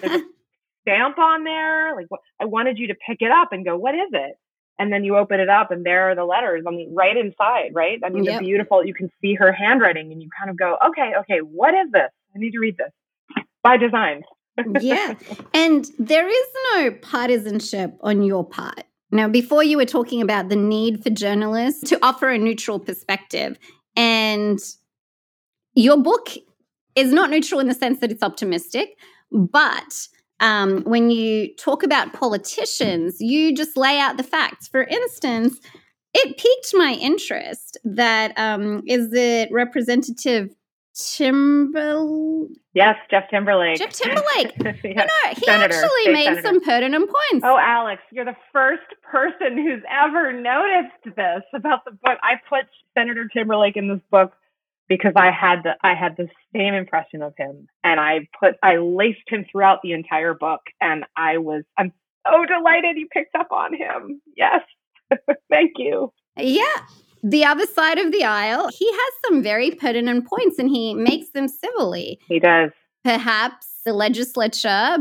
stamp on there? Like, what, I wanted you to pick it up and go, what is it? And then you open it up, and there are the letters on the right inside, right? I mean, yep. the beautiful. You can see her handwriting, and you kind of go, okay, okay, what is this? I need to read this by design. yeah, <laughs> and there is no partisanship on your part. Now, before you were talking about the need for journalists to offer a neutral perspective, and your book is not neutral in the sense that it's optimistic, but um, when you talk about politicians, you just lay out the facts. For instance, it piqued my interest that um, is it Representative Timberlake? Yes, Jeff Timberlake. Jeff Timberlake. <laughs> yeah. You know, he Senator, actually made Senator. some pertinent points. Oh, Alex, you're the first person who's ever noticed this about the book. I put Senator Timberlake in this book because I had the I had the same impression of him, and I put I laced him throughout the entire book, and I was I'm so delighted you picked up on him. Yes, <laughs> thank you. Yeah, the other side of the aisle, he has some very pertinent points, and he makes them civilly. He does. Perhaps the legislature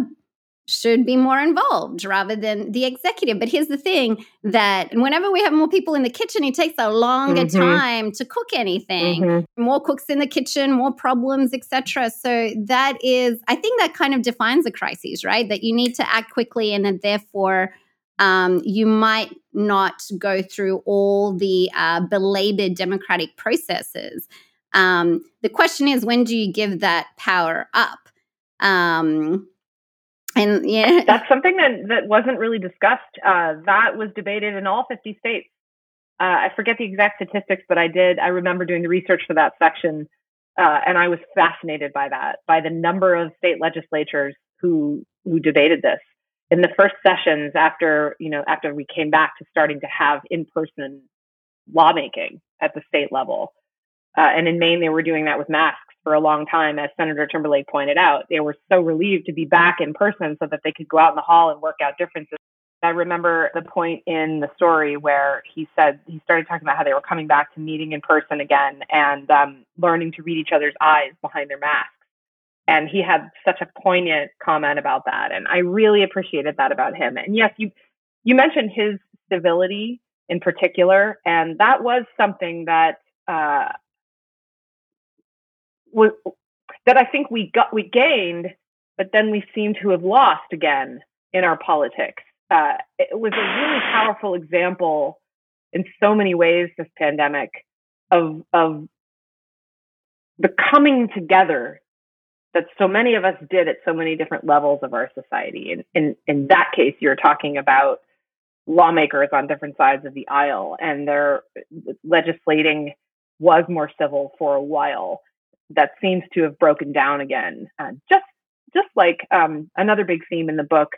should be more involved rather than the executive. But here's the thing that whenever we have more people in the kitchen, it takes a longer mm-hmm. time to cook anything. Mm-hmm. More cooks in the kitchen, more problems, etc. So that is, I think that kind of defines a crisis, right? That you need to act quickly and that therefore um, you might not go through all the uh, belabored democratic processes. Um, the question is, when do you give that power up? Um, and yeah, that's something that that wasn't really discussed. Uh, that was debated in all 50 states. Uh, I forget the exact statistics, but I did. I remember doing the research for that section, uh, and I was fascinated by that, by the number of state legislatures who who debated this in the first sessions after you know after we came back to starting to have in person lawmaking at the state level. Uh, and in Maine, they were doing that with masks for a long time, as Senator Timberlake pointed out. They were so relieved to be back in person so that they could go out in the hall and work out differences. I remember the point in the story where he said he started talking about how they were coming back to meeting in person again and um, learning to read each other's eyes behind their masks. And he had such a poignant comment about that, and I really appreciated that about him. And yes, you you mentioned his civility in particular, and that was something that uh, was that I think we got we gained, but then we seem to have lost again in our politics. Uh, it was a really powerful example in so many ways. This pandemic of of the coming together that so many of us did at so many different levels of our society. And in in that case, you're talking about lawmakers on different sides of the aisle, and their legislating was more civil for a while that seems to have broken down again. Uh, just just like um, another big theme in the book,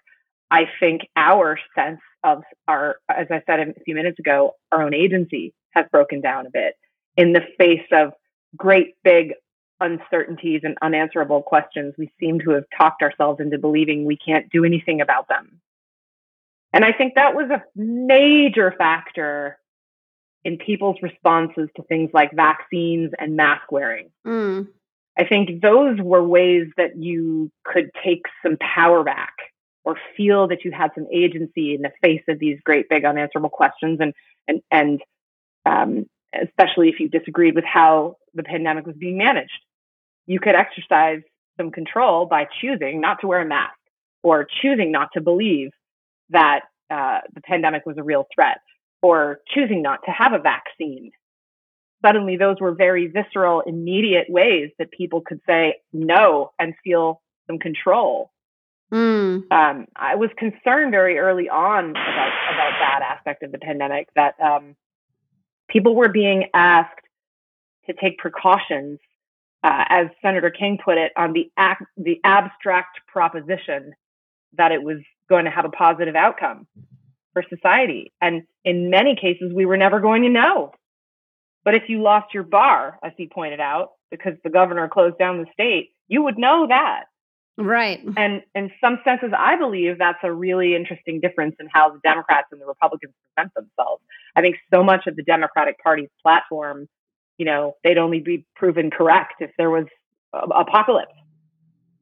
I think our sense of our, as I said a few minutes ago, our own agency has broken down a bit in the face of great big uncertainties and unanswerable questions. We seem to have talked ourselves into believing we can't do anything about them. And I think that was a major factor in people's responses to things like vaccines and mask wearing. Mm. I think those were ways that you could take some power back or feel that you had some agency in the face of these great big unanswerable questions and and and um, especially if you disagreed with how the pandemic was being managed. You could exercise some control by choosing not to wear a mask or choosing not to believe that uh, the pandemic was a real threat or choosing not to have a vaccine. Suddenly, those were very visceral, immediate ways that people could say no and feel some control. Mm. Um, I was concerned very early on about, about that aspect of the pandemic that um, people were being asked to take precautions, uh, as Senator King put it, on the act, the abstract proposition that it was going to have a positive outcome for society. And in many cases, we were never going to know. But if you lost your bar, as he pointed out, because the governor closed down the state, you would know that. Right. And in some senses, I believe that's a really interesting difference in how the Democrats and the Republicans present themselves. I think so much of the Democratic Party's platform, you know, they'd only be proven correct if there was apocalypse.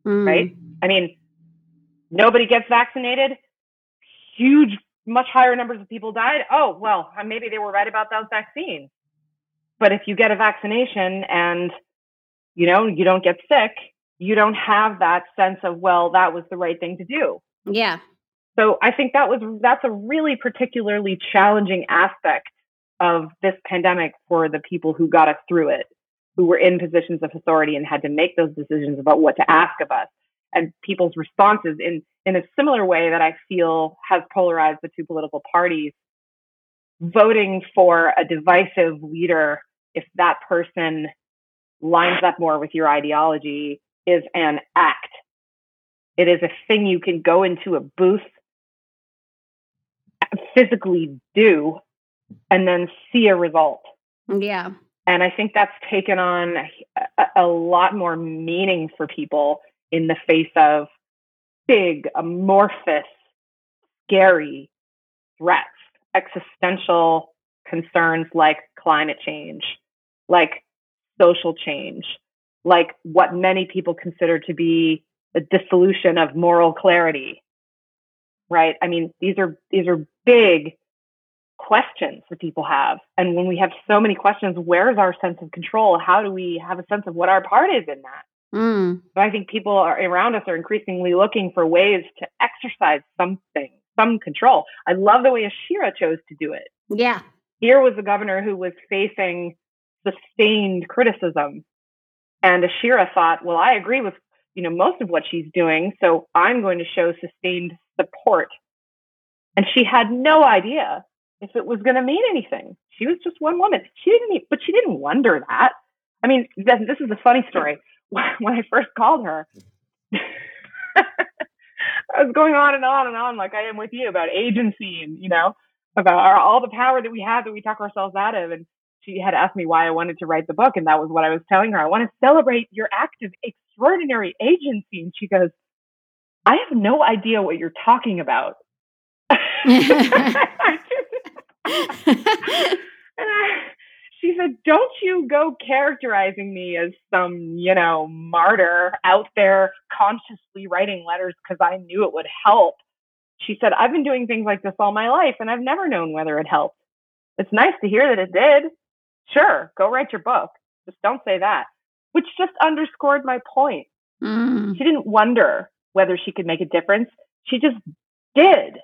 Mm. Right. I mean, nobody gets vaccinated. Huge much higher numbers of people died. Oh, well, uh, maybe they were right about those vaccines. But if you get a vaccination and, you know, you don't get sick, you don't have that sense of, well, that was the right thing to do. Yeah. So I think that was, that's a really particularly challenging aspect of this pandemic for the people who got us through it, who were in positions of authority and had to make those decisions about what to ask of us and people's responses in in a similar way that I feel has polarized the two political parties voting for a divisive leader if that person lines up more with your ideology is an act. It is a thing you can go into a booth, physically do, and then see a result. Yeah. And I think that's taken on a, a lot more meaning for people in the face of big, amorphous, scary threats, existential concerns like climate change, like social change, like what many people consider to be the dissolution of moral clarity. Right? I mean, these are these are big questions that people have. And when we have so many questions, where's our sense of control? How do we have a sense of what our part is in that? Mm. So I think people are, around us are increasingly looking for ways to exercise something, some control. I love the way Ashira chose to do it. Yeah. Here was a governor who was facing sustained criticism. And Ashira thought, well, I agree with, you know, most of what she's doing, so I'm going to show sustained support. And she had no idea if it was going to mean anything. She was just one woman. She didn't, but she didn't wonder that. I mean, this is a funny story. <laughs> When I first called her, <laughs> I was going on and on and on, like I am with you, about agency and you know about our, all the power that we have that we talk ourselves out of. And she had asked me why I wanted to write the book, and that was what I was telling her. I want to celebrate your act of extraordinary agency. And she goes, I have no idea what you're talking about. <laughs> she said, Don't you go characterizing me as some, you know, martyr out there consciously writing letters because I knew it would help. She said, I've been doing things like this all my life and I've never known whether it helped. It's nice to hear that it did. Sure, go write your book. Just don't say that. Which just underscored my point. Mm. She didn't wonder whether she could make a difference. She just did.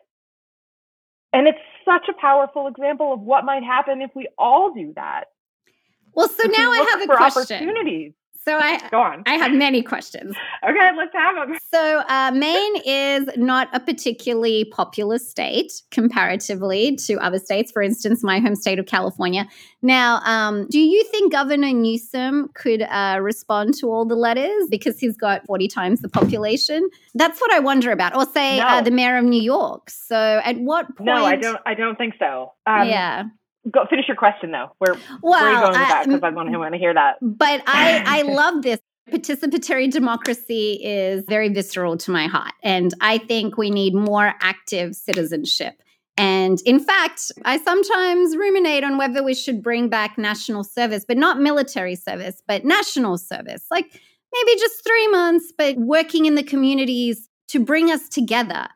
And it's such a powerful example of what might happen if we all do that. Well, so if now I have a question. Opportunities. So I go on. I have many questions. okay, let's have them. So uh, Maine is not a particularly populous state comparatively to other states. For instance, my home state of California. Now, um, do you think Governor Newsom could uh, respond to all the letters because he's got forty times the population? That's what I wonder about. Or say uh, no. uh, the mayor of New York. So, at what point? No, I don't. I don't think so. Um, yeah go finish your question though. Where, well, where are you going with that? Because I want to hear that. But I I <laughs> love this. Participatory democracy is very visceral to my heart, and I think we need more active citizenship. And in fact, I sometimes ruminate on whether we should bring back national service, but not military service, but national service. Like maybe just three months, but working in the communities to bring us together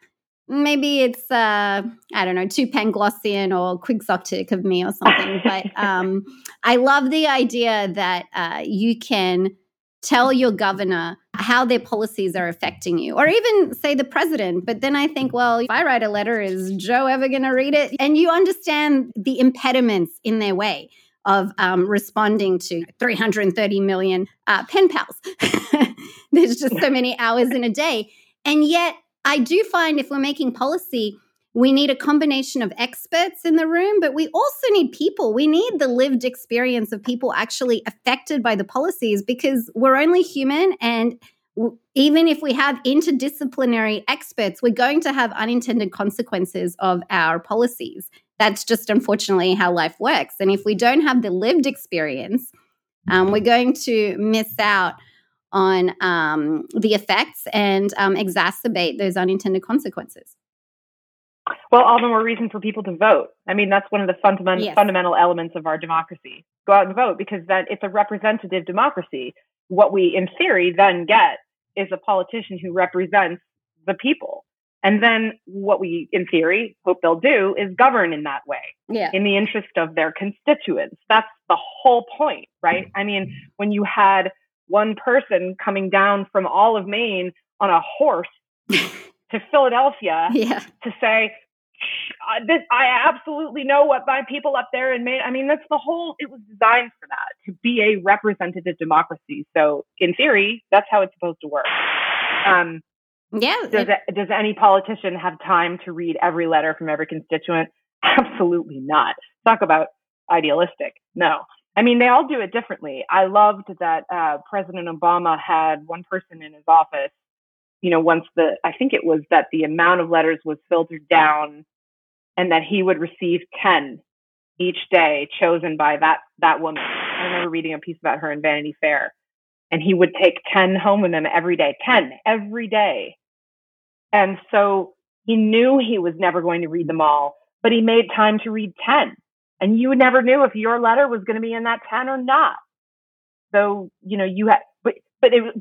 maybe it's uh i don't know too panglossian or quixotic of me or something <laughs> but um i love the idea that uh you can tell your governor how their policies are affecting you or even say the president but then i think well if i write a letter is joe ever going to read it? And you understand the impediments in their way of um, responding to 330 million uh, pen pals. <laughs> There's just so many hours in a day. And yet I do find if we're making policy, we need a combination of experts in the room, but we also need people. We need the lived experience of people actually affected by the policies because we're only human. And even if we have interdisciplinary experts, we're going to have unintended consequences of our policies. That's just unfortunately how life works. And if we don't have the lived experience, um, we're going to miss out on um, the effects and um, exacerbate those unintended consequences. Well, all the more reason for people to vote. I mean, that's one of the fundamental yes. fundamental elements of our democracy. Go out and vote because that it's a representative democracy. What we, in theory, then get is a politician who represents the people. And then what we, in theory, hope they'll do is govern in that way, yeah. in the interest of their constituents. That's the whole point, right? I mean, when you had one person coming down from all of Maine on a horse <laughs> to Philadelphia yeah. to say, this, I absolutely know what my people up there in Maine. I mean, that's the whole. It was designed for that to be a representative democracy. So, in theory, that's how it's supposed to work. Um, yeah. Does it, does any politician have time to read every letter from every constituent? Absolutely not. Talk about idealistic. No. I mean, they all do it differently. I loved that uh, President Obama had one person in his office. You know, once the, I think it was that the amount of letters was filtered down and that he would receive 10 each day chosen by that, that woman. I remember reading a piece about her in Vanity Fair and he would take 10 home with him every day, 10 every day. And so he knew he was never going to read them all, but he made time to read 10 and you never knew if your letter was going to be in that 10 or not. So, you know, you had, but, but it was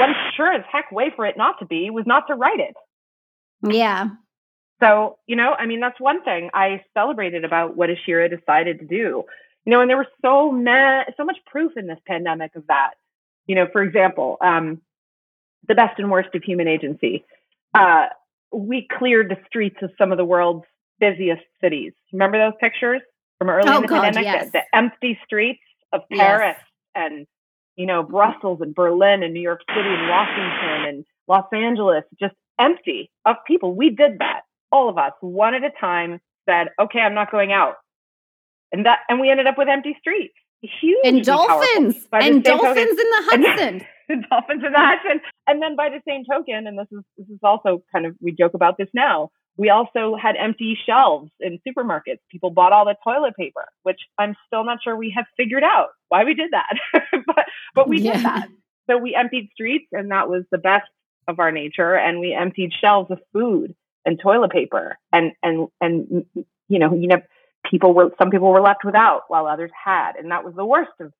one sure as heck way for it not to be was not to write it. Yeah. So, you know, I mean, that's one thing I celebrated about what Ashira decided to do. You know, and there was so ma- so much proof in this pandemic of that. You know, for example, um, the best and worst of human agency. Uh, we cleared the streets of some of the world's busiest cities. Remember those pictures? From early oh, in the God, pandemic, yes. the, the, empty streets of Paris yes. and you know Brussels and Berlin and New York City and Washington and Los Angeles, just empty of people. We did that, all of us, one at a time. Said, "Okay, I'm not going out," and that, and we ended up with empty streets. Huge and dolphins and dolphins token, in the <laughs> <laughs> Hudson. And, dolphins in the Hudson, and then by the same token, and this is this is also kind of we joke about this now we also had empty shelves in supermarkets. People bought all the toilet paper, which I'm still not sure we have figured out why we did that. <laughs> but but we yeah. did that. So we emptied streets and that was the best of our nature and we emptied shelves of food and toilet paper and and and you know, you know people were some people were left without while others had and that was the worst of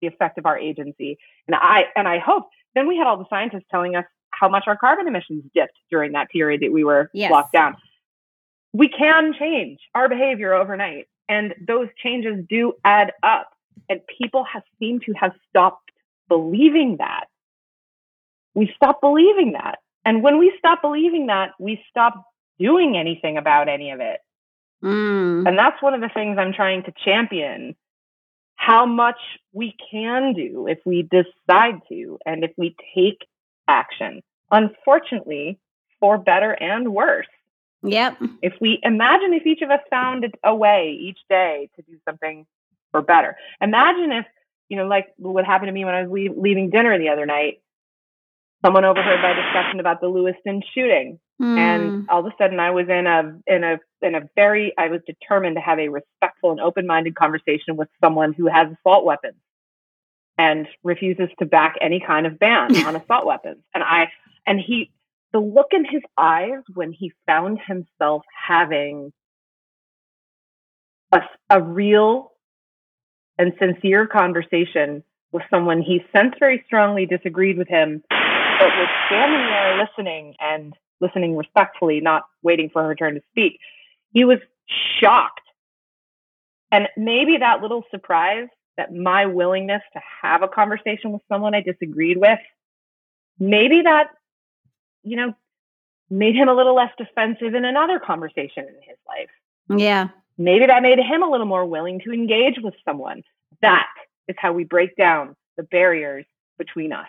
the effect of our agency. And I and I hope then we had all the scientists telling us how much our carbon emissions dipped during that period that we were yes. locked down. We can change our behavior overnight, and those changes do add up. And people have seemed to have stopped believing that. We stop believing that. And when we stop believing that, we stop doing anything about any of it. Mm. And that's one of the things I'm trying to champion how much we can do if we decide to and if we take action. Unfortunately, for better and worse. Yep. If we imagine if each of us found a way each day to do something for better. Imagine if, you know, like what happened to me when I was leaving dinner the other night, someone overheard my discussion about the Lewiston shooting. Mm. And all of a sudden I was in a in a in a very I was determined to have a respectful and open-minded conversation with someone who has assault weapons and refuses to back any kind of ban <laughs> on assault weapons. And I and he the look in his eyes when he found himself having a, a real and sincere conversation with someone he sensed very strongly disagreed with him, but was standing there listening and listening respectfully, not waiting for her turn to speak. He was shocked. And maybe that little surprise that my willingness to have a conversation with someone I disagreed with, maybe that, you know, made him a little less defensive in another conversation in his life. Yeah. Maybe that made him a little more willing to engage with someone. That is how we break down the barriers between us.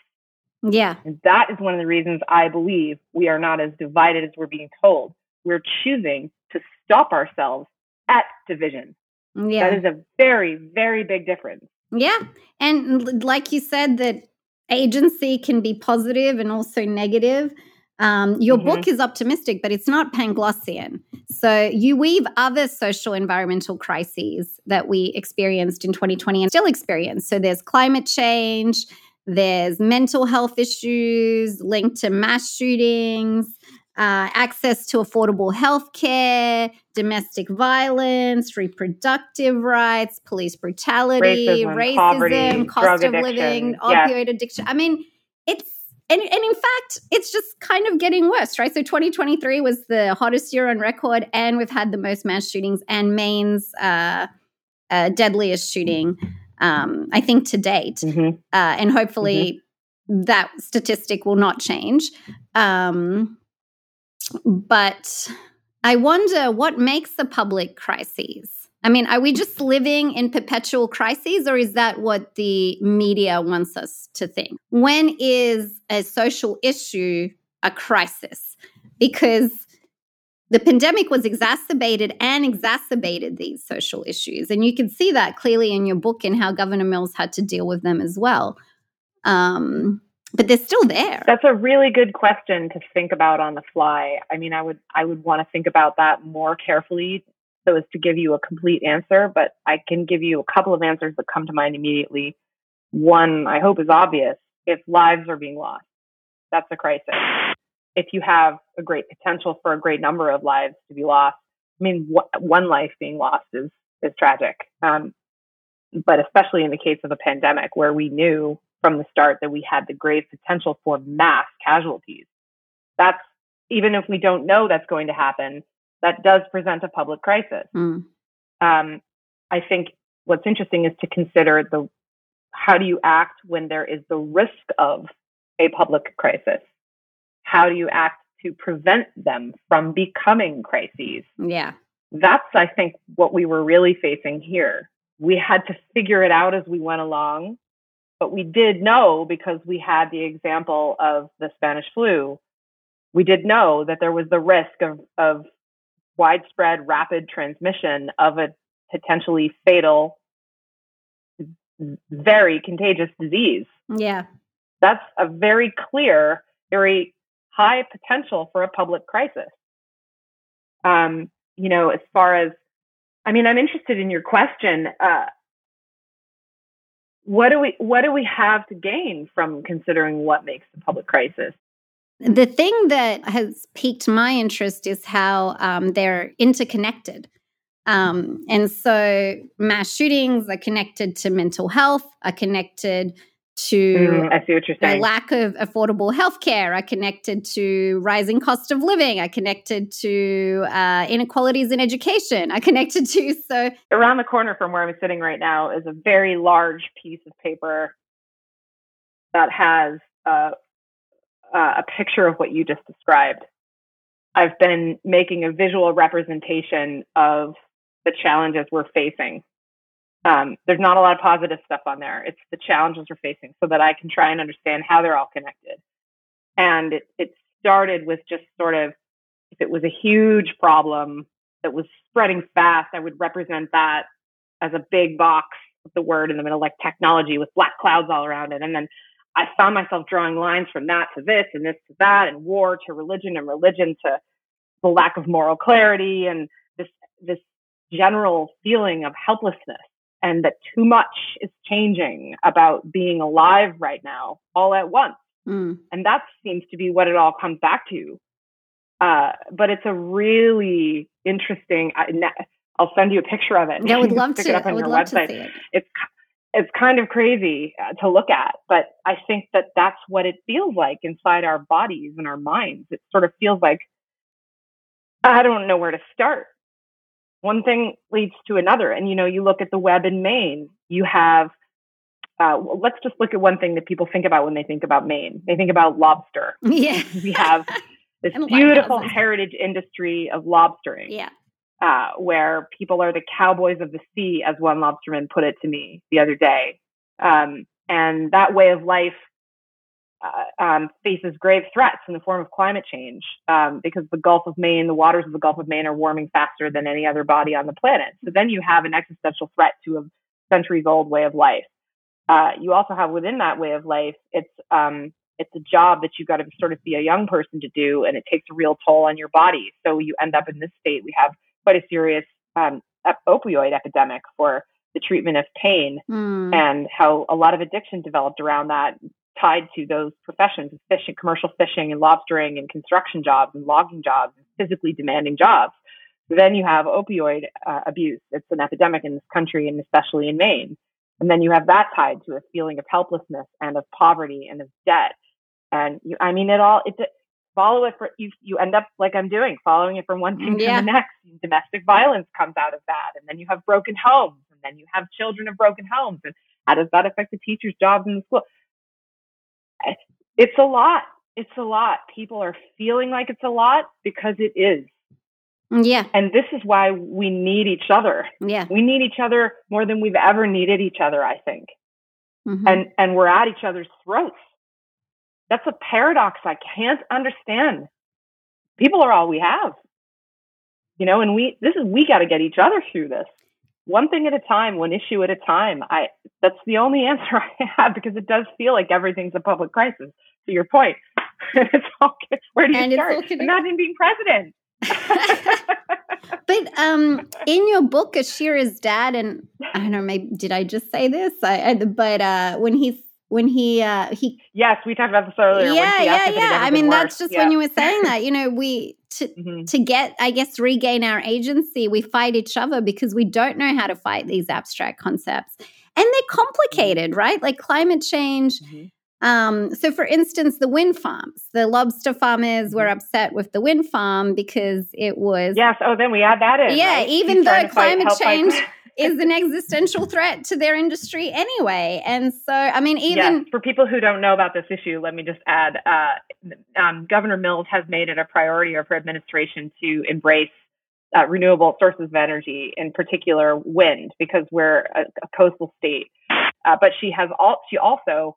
Yeah. And that is one of the reasons I believe we are not as divided as we're being told. We're choosing to stop ourselves at division. Yeah. That is a very, very big difference. Yeah. And like you said, that agency can be positive and also negative. Um, your mm-hmm. book is optimistic, but it's not Panglossian. So you weave other social environmental crises that we experienced in 2020 and still experience. So there's climate change, there's mental health issues linked to mass shootings, uh, access to affordable health care, domestic violence, reproductive rights, police brutality, racism, racism poverty, cost of living, opioid addiction. I mean, it's and, and in fact, it's just kind of getting worse, right? So 2023 was the hottest year on record, and we've had the most mass shootings and Maine's uh, uh, deadliest shooting, um, I think, to date. Mm-hmm. Uh, and hopefully mm-hmm. that statistic will not change. Um, but I wonder what makes a public crises. I mean, are we just living in perpetual crises, or is that what the media wants us to think? When is a social issue a crisis? Because the pandemic was exacerbated and exacerbated these social issues. And you can see that clearly in your book and how Governor Mills had to deal with them as well. Um, but they're still there. That's a really good question to think about on the fly. I mean, I would I would want to think about that more carefully so as to give you a complete answer, but I can give you a couple of answers that come to mind immediately. One, I hope is obvious. If lives are being lost, that's a crisis. If you have a great potential for a great number of lives to be lost, I mean, wh- one life being lost is is tragic. Um, but especially in the case of a pandemic, where we knew from the start that we had the grave potential for mass casualties. That's even if we don't know that's going to happen, that does present a public crisis. Mm. Um, I think what's interesting is to consider the how do you act when there is the risk of a public crisis? How do you act to prevent them from becoming crises? Yeah. That's, I think, what we were really facing here. We had to figure it out as we went along, but we did know because we had the example of the Spanish flu. We did know that there was the risk of, of widespread rapid transmission of a potentially fatal very contagious disease. Yeah. That's a very clear, very high potential for a public crisis. Um, you know, as far as, I mean, I'm interested in your question. Uh, what do we what do we have to gain from considering what makes a public crisis? The thing that has piqued my interest is how um, they're interconnected. Um, and so mass shootings are connected to mental health, are connected to mm, I see what you're saying. lack of affordable health care, are connected to rising cost of living, are connected to uh, inequalities in education, are connected to so around the corner from where I'm sitting right now is a very large piece of paper that has uh, uh, a picture of what you just described. I've been making a visual representation of the challenges we're facing. Um, there's not a lot of positive stuff on there. It's the challenges we're facing so that I can try and understand how they're all connected. And it, it started with just sort of, if it was a huge problem that was spreading fast, I would represent that as a big box with the word in the middle, like technology with black clouds all around it. And then I found myself drawing lines from that to this and this to that and war to religion and religion to the lack of moral clarity and this this general feeling of helplessness and that too much is changing about being alive right now all at once. Mm. And that seems to be what it all comes back to. Uh, but it's a really interesting. I, will send you a picture of it. Yeah, I would <laughs> love to. It I would love website. to see it. It's it's kind of crazy uh, to look at, but I think that that's what it feels like inside our bodies and our minds. It sort of feels like I don't know where to start one thing leads to another. And you know, you look at the web in Maine, you have uh, let's just look at one thing that people think about when they think about Maine. They think about lobster. <laughs> Yeah. We have <laughs> this beautiful heritage industry of lobstering. Yeah. Uh, where people are the cowboys of the sea, as one lobsterman put it to me the other day. Um, and that way of life uh, um, faces grave threats in the form of climate change um, because the Gulf of Maine, the waters of the Gulf of Maine are warming faster than any other body on the planet. So then you have an existential threat to a centuries old way of life. Uh, you also have within that way of life, it's um, it's a job that you've got to sort of be a young person to do, and it takes a real toll on your body. So you end up in this state. We have quite a serious um, opioid epidemic for the treatment of pain, mm. and how a lot of addiction developed around that tied to those professions of fishing, commercial fishing and lobstering and construction jobs and logging jobs and physically demanding jobs. Then you have opioid uh, abuse. It's an epidemic in this country and especially in Maine. And then you have that tied to a feeling of helplessness and of poverty and of debt. And you, I mean, it all, it, follow it for, you, you end up like I'm doing, following it from one thing yeah. to the next. <laughs> Domestic violence comes out of that. And then you have broken homes and then you have children of broken homes. And how does that affect the teacher's jobs in the school? it's a lot. It's a lot. People are feeling like it's a lot because it is. Yeah. And this is why we need each other. Yeah. We need each other more than we've ever needed each other, I think. Mm-hmm. And and we're at each other's throats. That's a paradox I can't understand. People are all we have. you know, and we this is we got to get each other through this one thing at a time, one issue at a time. I that's the only <laughs> answer I have because it does feel like everything's a public crisis. To your point, <laughs> it's all where do you and start? Imagine being president. <laughs> but um, in your book, Ashira's dad, and I don't know, maybe did I just say this? I, I but uh, when he's when he uh he yes we talked about this earlier yeah yeah yeah i mean that's just yeah. when you were saying that <laughs> you know we to mm-hmm. to get i guess regain our agency we fight each other because we don't know how to fight these abstract concepts and they're mm-hmm. complicated right like climate change mm-hmm. um, so for instance the wind farms the lobster farmers were mm-hmm. upset with the wind farm because it was yes oh then we add that in yeah right? even He's though climate change is an existential threat to their industry anyway. And so, I mean, even yes, for people who don't know about this issue, let me just add: uh, um, Governor Mills has made it a priority of her administration to embrace uh, renewable sources of energy, in particular wind, because we're a, a coastal state. Uh, but she has all she also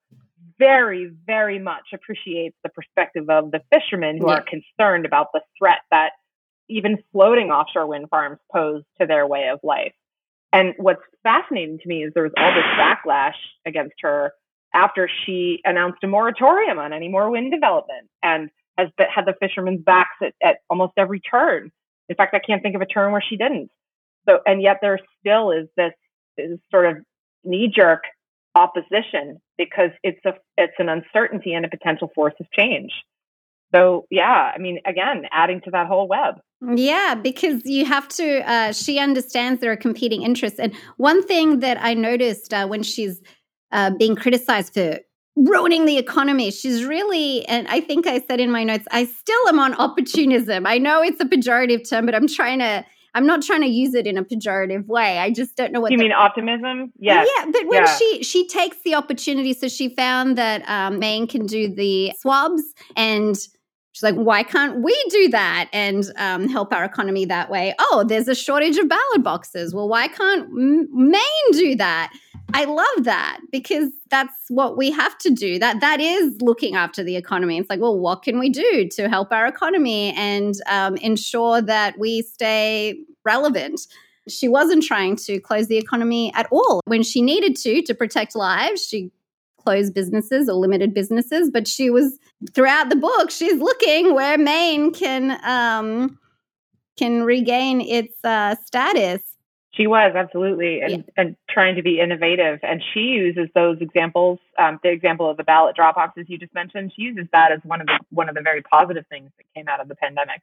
very, very much appreciates the perspective of the fishermen who yeah. are concerned about the threat that even floating offshore wind farms pose to their way of life. And what's fascinating to me is there was all this backlash against her after she announced a moratorium on any more wind development and has had the fishermen's backs at, at almost every turn. In fact, I can't think of a turn where she didn't. So, and yet there still is this, this sort of knee jerk opposition because it's a it's an uncertainty and a potential force of change. So yeah, I mean, again, adding to that whole web. Yeah, because you have to. Uh, she understands there are competing interests, and one thing that I noticed uh, when she's uh, being criticized for ruining the economy, she's really, and I think I said in my notes, I still am on opportunism. I know it's a pejorative term, but I'm trying to. I'm not trying to use it in a pejorative way. I just don't know what. You mean optimism? Yeah. Yeah, but when yeah. she she takes the opportunity, so she found that um, Maine can do the swabs and She's like, why can't we do that and um, help our economy that way? Oh, there's a shortage of ballot boxes. Well, why can't Maine do that? I love that because that's what we have to do. That that is looking after the economy. It's like, well, what can we do to help our economy and um, ensure that we stay relevant? She wasn't trying to close the economy at all when she needed to to protect lives. She closed businesses or limited businesses, but she was throughout the book. She's looking where Maine can um, can regain its uh, status. She was absolutely, and, yeah. and trying to be innovative. And she uses those examples. Um, the example of the ballot drop boxes you just mentioned. She uses that as one of the one of the very positive things that came out of the pandemic.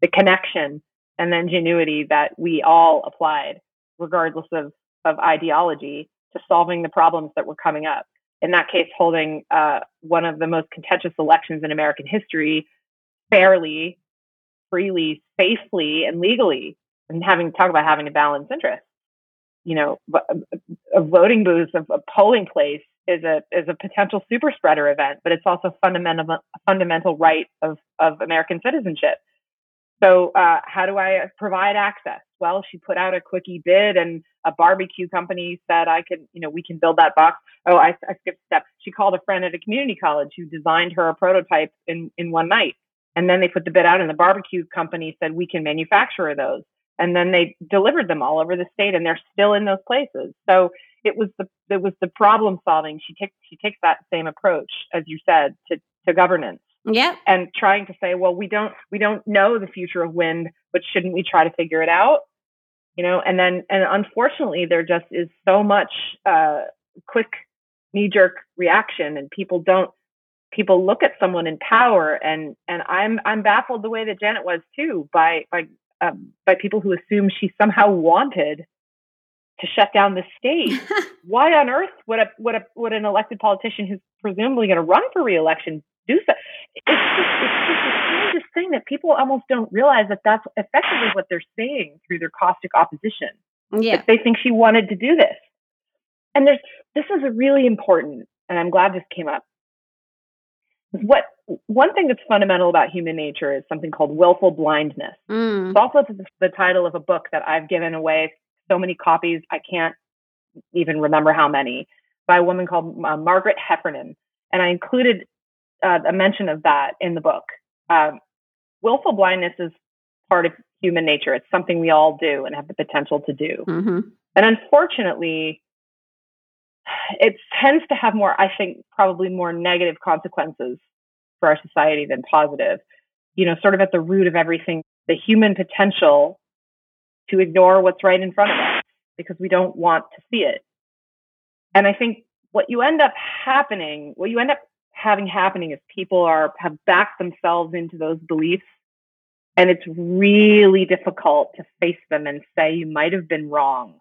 The connection and the ingenuity that we all applied, regardless of of ideology, to solving the problems that were coming up in that case, holding uh, one of the most contentious elections in American history fairly, freely, safely, and legally, and having to talk about having a balanced interest. You know, a voting booth, a polling place is a is a potential super spreader event, but it's also fundamental fundamental right of of American citizenship. So, uh, how do I provide access? Well, she put out a quickie bid, and a barbecue company said, "I can, you know, we can build that box." Oh, I, I skipped step. She called a friend at a community college who designed her a prototype in in one night, and then they put the bid out, and the barbecue company said, "We can manufacture those." And then they delivered them all over the state, and they're still in those places. So it was the it was the problem solving. She takes she takes that same approach, as you said, to to governance yeah. And trying to say, well, we don't we don't know the future of wind, but shouldn't we try to figure it out? You know, and then and unfortunately there just is so much uh, quick knee jerk reaction and people don't people look at someone in power and and I'm I'm baffled the way that Janet was too by by um, by people who assume she somehow wanted to shut down the state. <laughs> Why on earth would a would a would an elected politician who's presumably going to run for reelection do so. It's just, it's just the strangest thing that people almost don't realize that that's effectively what they're saying through their caustic opposition. Yeah. That they think she wanted to do this. And there's, this is a really important, and I'm glad this came up. What one thing that's fundamental about human nature is something called willful blindness. Mm. It's also the, the title of a book that I've given away so many copies I can't even remember how many by a woman called uh, Margaret Heffernan, and I included uh, a mention of that in the book. Um, willful blindness is part of human nature. It's something we all do and have the potential to do. Mm-hmm. And unfortunately, it tends to have more, I think, probably more negative consequences for our society than positive. You know, sort of at the root of everything, the human potential to ignore what's right in front of us because we don't want to see it. And I think what you end up happening, what you end up having happening is people are have backed themselves into those beliefs and it's really difficult to face them and say you might have been wrong.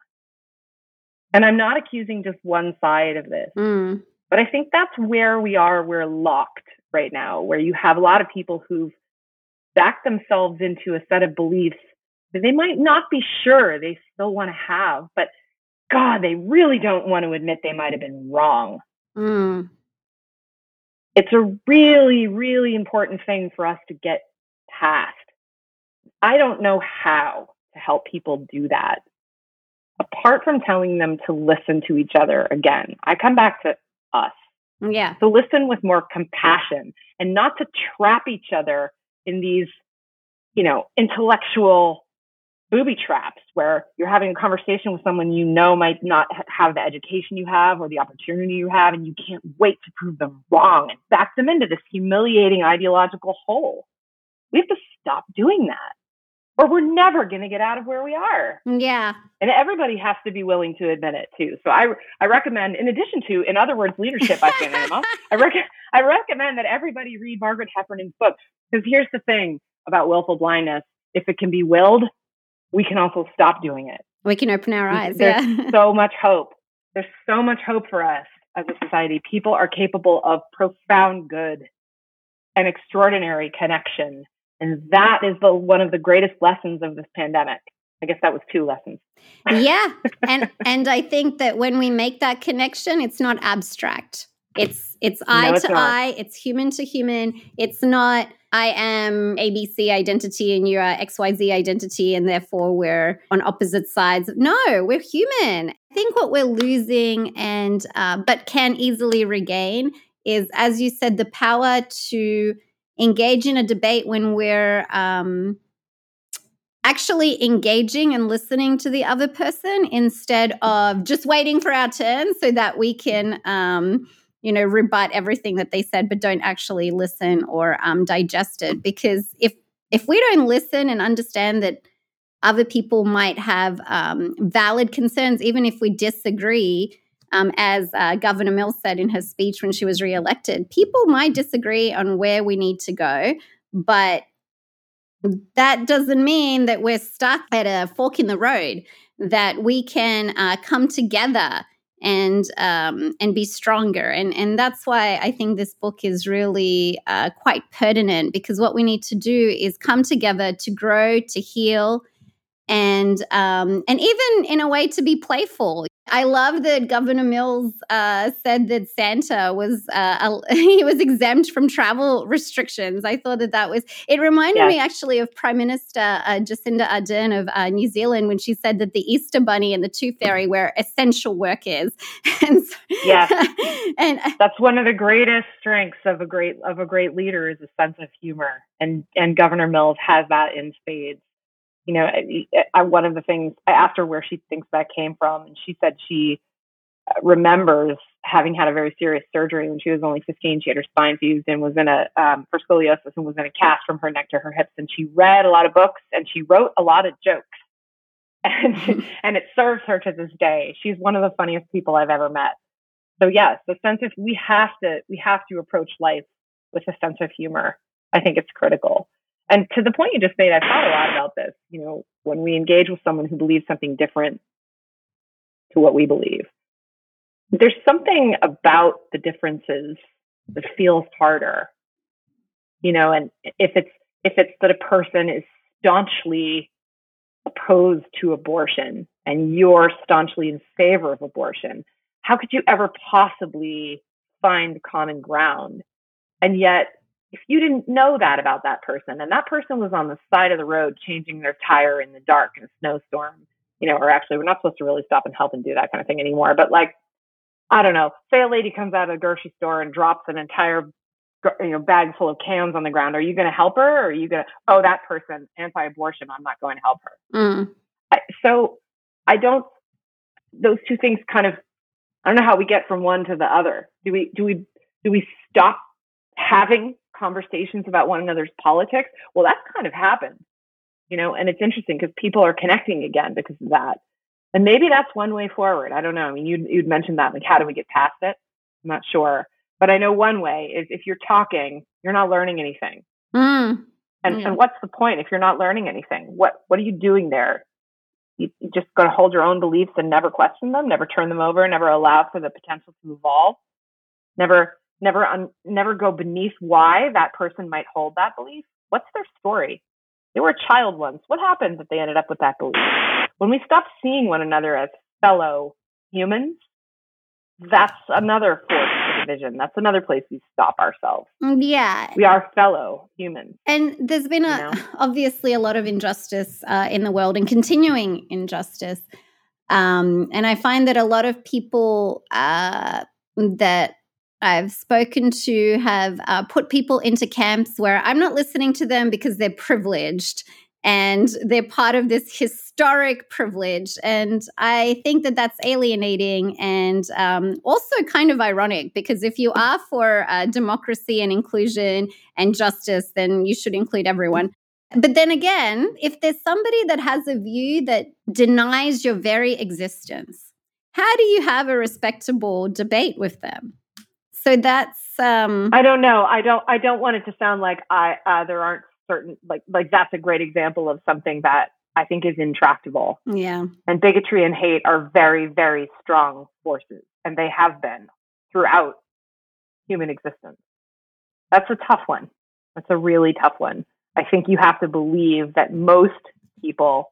And I'm not accusing just one side of this. Mm. But I think that's where we are. We're locked right now, where you have a lot of people who've backed themselves into a set of beliefs that they might not be sure they still want to have, but God, they really don't want to admit they might have been wrong. Mm. It's a really, really important thing for us to get past. I don't know how to help people do that. Apart from telling them to listen to each other again, I come back to us. Mm, yeah. To listen with more compassion and not to trap each other in these, you know, intellectual booby traps where you're having a conversation with someone you know might not have the education you have or the opportunity you have, and you can't wait to prove them wrong and back them into this humiliating ideological hole. We have to stop doing that, or we're never going to get out of where we are. Yeah. And everybody has to be willing to admit it too. So I, I recommend, in addition to, in other words, leadership by Shannon Emma, I, rec- <laughs> I recommend that everybody read Margaret Heffernan's book. Because here's the thing about willful blindness if it can be willed, we can also stop doing it. We can open our eyes. There's yeah. <laughs> so much hope. There's so much hope for us as a society. People are capable of profound good and extraordinary connection. And that is the one of the greatest lessons of this pandemic. I guess that was two lessons. yeah. <laughs> And and I think that when we make that connection, it's not abstract. It's it's eye No, it's to not. eye, it's human to human. It's not I am ABC identity and you are XYZ identity, and therefore we're on opposite sides. No, we're human. I think what we're losing and uh, but can easily regain is, as you said, the power to engage in a debate when we're um, actually engaging and listening to the other person instead of just waiting for our turn so that we can um, you know rebut everything that they said but don't actually listen or um, digest it. Because if if we don't listen and understand that other people might have um, valid concerns even if we disagree um, as uh, governor mills said in her speech when she was reelected people might disagree on where we need to go but that doesn't mean that we're stuck at a fork in the road that we can uh, come together and um, and be stronger and and that's why I think this book is really uh, quite pertinent because what we need to do is come together to grow to heal and um, and even in a way to be playful. I love that Governor Mills uh, said that Santa was uh, <laughs> he was exempt from travel restrictions. I thought that that was it reminded Yes. me actually of Prime Minister uh, Jacinda Ardern of uh, New Zealand when she said that the Easter Bunny and the Tooth Fairy were essential workers. <laughs> and so- Yes. <laughs> and That's one of the greatest strengths of a great of a great leader is a sense of humor, and and Governor Mills has that in spades. You know, I, I, one of the things I asked her where she thinks that came from, and she said she uh, remembers having had a very serious surgery when she was only 15. She had her spine fused and was in a um, for scoliosis and was in a cast from her neck to her hips. And she read a lot of books and she wrote a lot of jokes, <laughs> and <laughs> and it serves her to this day. She's one of the funniest people I've ever met. So yes, the sense of we have to we have to approach life with a sense of humor. I think it's critical. And to the point you just made, I've thought a lot about this. You know, when we engage with someone who believes something different to what we believe, there's something about the differences that feels harder. You know, and if it's if it's that a person is staunchly opposed to abortion and you're staunchly in favor of abortion, how could you ever possibly find common ground? And yet, if you didn't know that about that person, and that person was on the side of the road changing their tire in the dark in a snowstorm, you know, or actually, we're not supposed to really stop and help and do that kind of thing anymore. But like, I don't know, say a lady comes out of a grocery store and drops an entire you know bag full of cans on the ground. Are you going to help her, or are you going to? Oh, that person anti-abortion. I'm not going to help her. Mm. I, so I don't. Those two things kind of. I don't know how we get from one to the other. Do we? Do we? Do we stop having conversations about one another's politics? Well, that's kind of happened, you know. And it's interesting because people are connecting again because of that. And maybe that's one way forward. I don't know. I mean, you'd, you'd mentioned that. Like, how do we get past it? I'm not sure. But I know one way is if you're talking, you're not learning anything. Mm. And, and what's the point if you're not learning anything? What what are you doing there? You, you just going to hold your own beliefs and never question them, never turn them over, never allow for the potential to evolve, never never un, never go beneath why that person might hold that belief. What's their story? They were a child once. What happened that they ended up with that belief? When we stop seeing one another as fellow humans, that's another force of division. That's another place we stop ourselves. Mm, Yeah. We are fellow humans. And there's been a You know? <laughs> obviously a lot of injustice uh, in the world and continuing injustice. Um, and I find that a lot of people uh, that I've spoken to have uh, put people into camps where I'm not listening to them because they're privileged and they're part of this historic privilege. And I think that that's alienating and um, also kind of ironic because if you are for uh, democracy and inclusion and justice, then you should include everyone. But then again, if there's somebody that has a view that denies your very existence, how do you have a respectable debate with them? So that's um I don't know. I don't. I don't want it to sound like I uh, there aren't certain like like that's a great example of something that I think is intractable. yeah. And bigotry and hate are very very strong forces, and they have been throughout human existence. That's a tough one. That's a really tough one. I think you have to believe that most people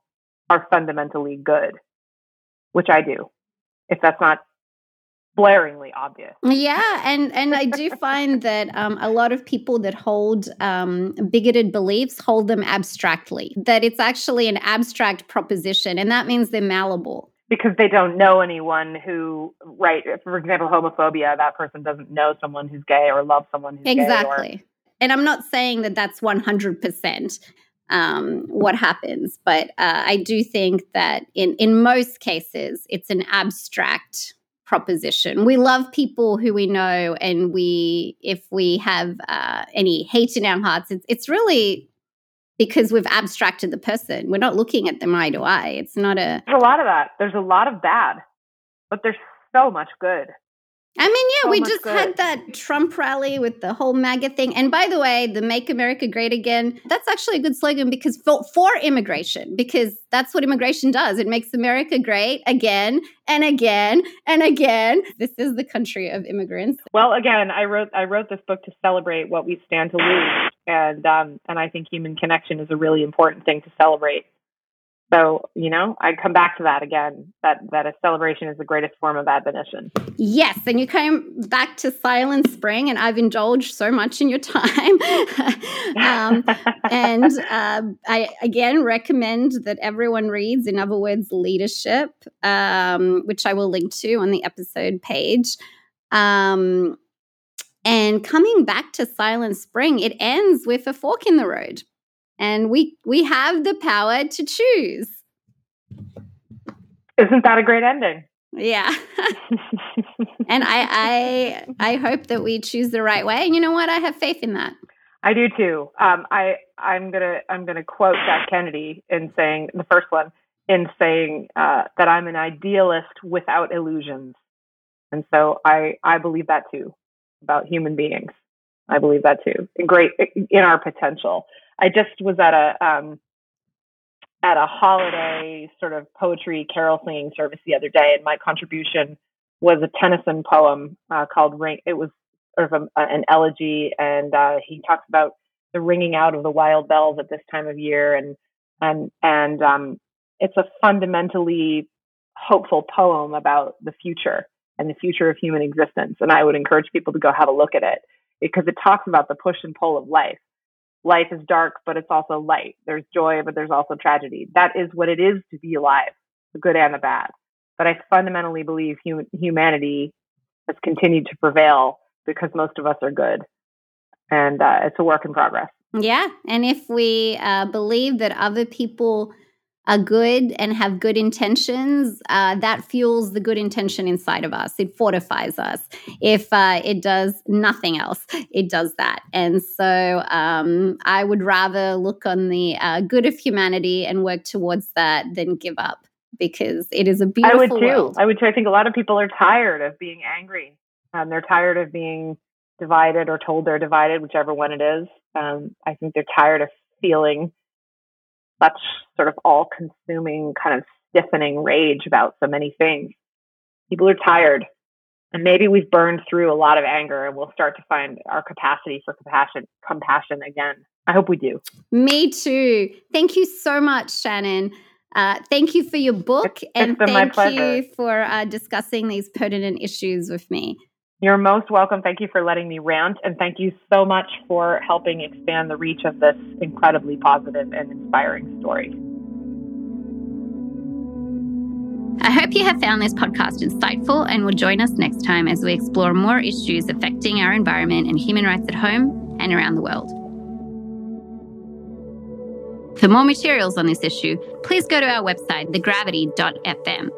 are fundamentally good, which I do. If that's not blaringly obvious. Yeah, and and I do <laughs> find that um, a lot of people that hold um, bigoted beliefs hold them abstractly. That it's actually an abstract proposition, and that means they're malleable. because they don't know anyone who, right? For example, homophobia, that person doesn't know someone who's gay or love someone who's gay. Or, Exactly. And I'm not saying that that's 100% um, what happens, but uh, I do think that in, in most cases, it's an abstract proposition. We love people who we know, and we, if we have uh, any hate in our hearts, it's, it's really because we've abstracted the person. We're not looking at them eye to eye. It's not a, there's a lot of that. There's a lot of bad, but there's so much good. I mean, yeah, So we just good. had that Trump rally with the whole MAGA thing. And by the way, the Make America Great Again, that's actually a good slogan because for, for immigration, because that's what immigration does. It makes America great again and again and again. This is the country of immigrants. Well, again, I wrote I wrote this book to celebrate what we stand to lose, and um, and I think human connection is a really important thing to celebrate. So you know, I come back to that again. That that a celebration is the greatest form of admonition. Yes, and you came back to Silent Spring, and I've indulged so much in your time. <laughs> um, and uh, I again recommend that everyone reads, in other words, Leadership, um, which I will link to on the episode page. Um, and coming back to Silent Spring, it ends with a fork in the road, and we we have the power to choose. Isn't that a great ending? Yeah. <laughs> and I, I I hope that we choose the right way. And you know what? I have faith in that. I do too. Um, I I'm gonna I'm gonna quote Jack Kennedy in saying the first one in saying uh, that I'm an idealist without illusions, and so I I believe that too about human beings. I believe that too. Great in our potential. I just was at a um, at a holiday sort of poetry carol singing service the other day, and my contribution was a Tennyson poem uh, called "Ring." It was sort of a, an elegy, and uh, he talks about the ringing out of the wild bells at this time of year, and and and um, it's a fundamentally hopeful poem about the future and the future of human existence. And I would encourage people to go have a look at it because it talks about the push and pull of life. Life is dark, but it's also light. There's joy, but there's also tragedy. That is what it is to be alive, the good and the bad. But I fundamentally believe hum- humanity has continued to prevail because most of us are good. and uh, it's a work in progress. Yeah. And if we uh, believe that other people are good and have good intentions, uh, that fuels the good intention inside of us. It fortifies us. If uh, it does nothing else, it does that. And so um, I would rather look on the uh, good of humanity and work towards that than give up because it is a beautiful I would too. world. I would too. I think a lot of people are tired of being angry. Um, they're tired of being divided or told they're divided, whichever one it is. Um, I think they're tired of feeling such sort of all consuming kind of stiffening rage about so many things. People are tired. And maybe we've burned through a lot of anger and we'll start to find our capacity for compassion compassion again. I hope we do. Me too. Thank you so much, Shannon. Uh, thank you for your book it's, and it's thank you for uh, discussing these pertinent issues with me. You're most welcome. Thank you for letting me rant. And thank you so much for helping expand the reach of this incredibly positive and inspiring story. I hope you have found this podcast insightful and will join us next time as we explore more issues affecting our environment and human rights at home and around the world. For more materials on this issue, please go to our website, thegravity.fm.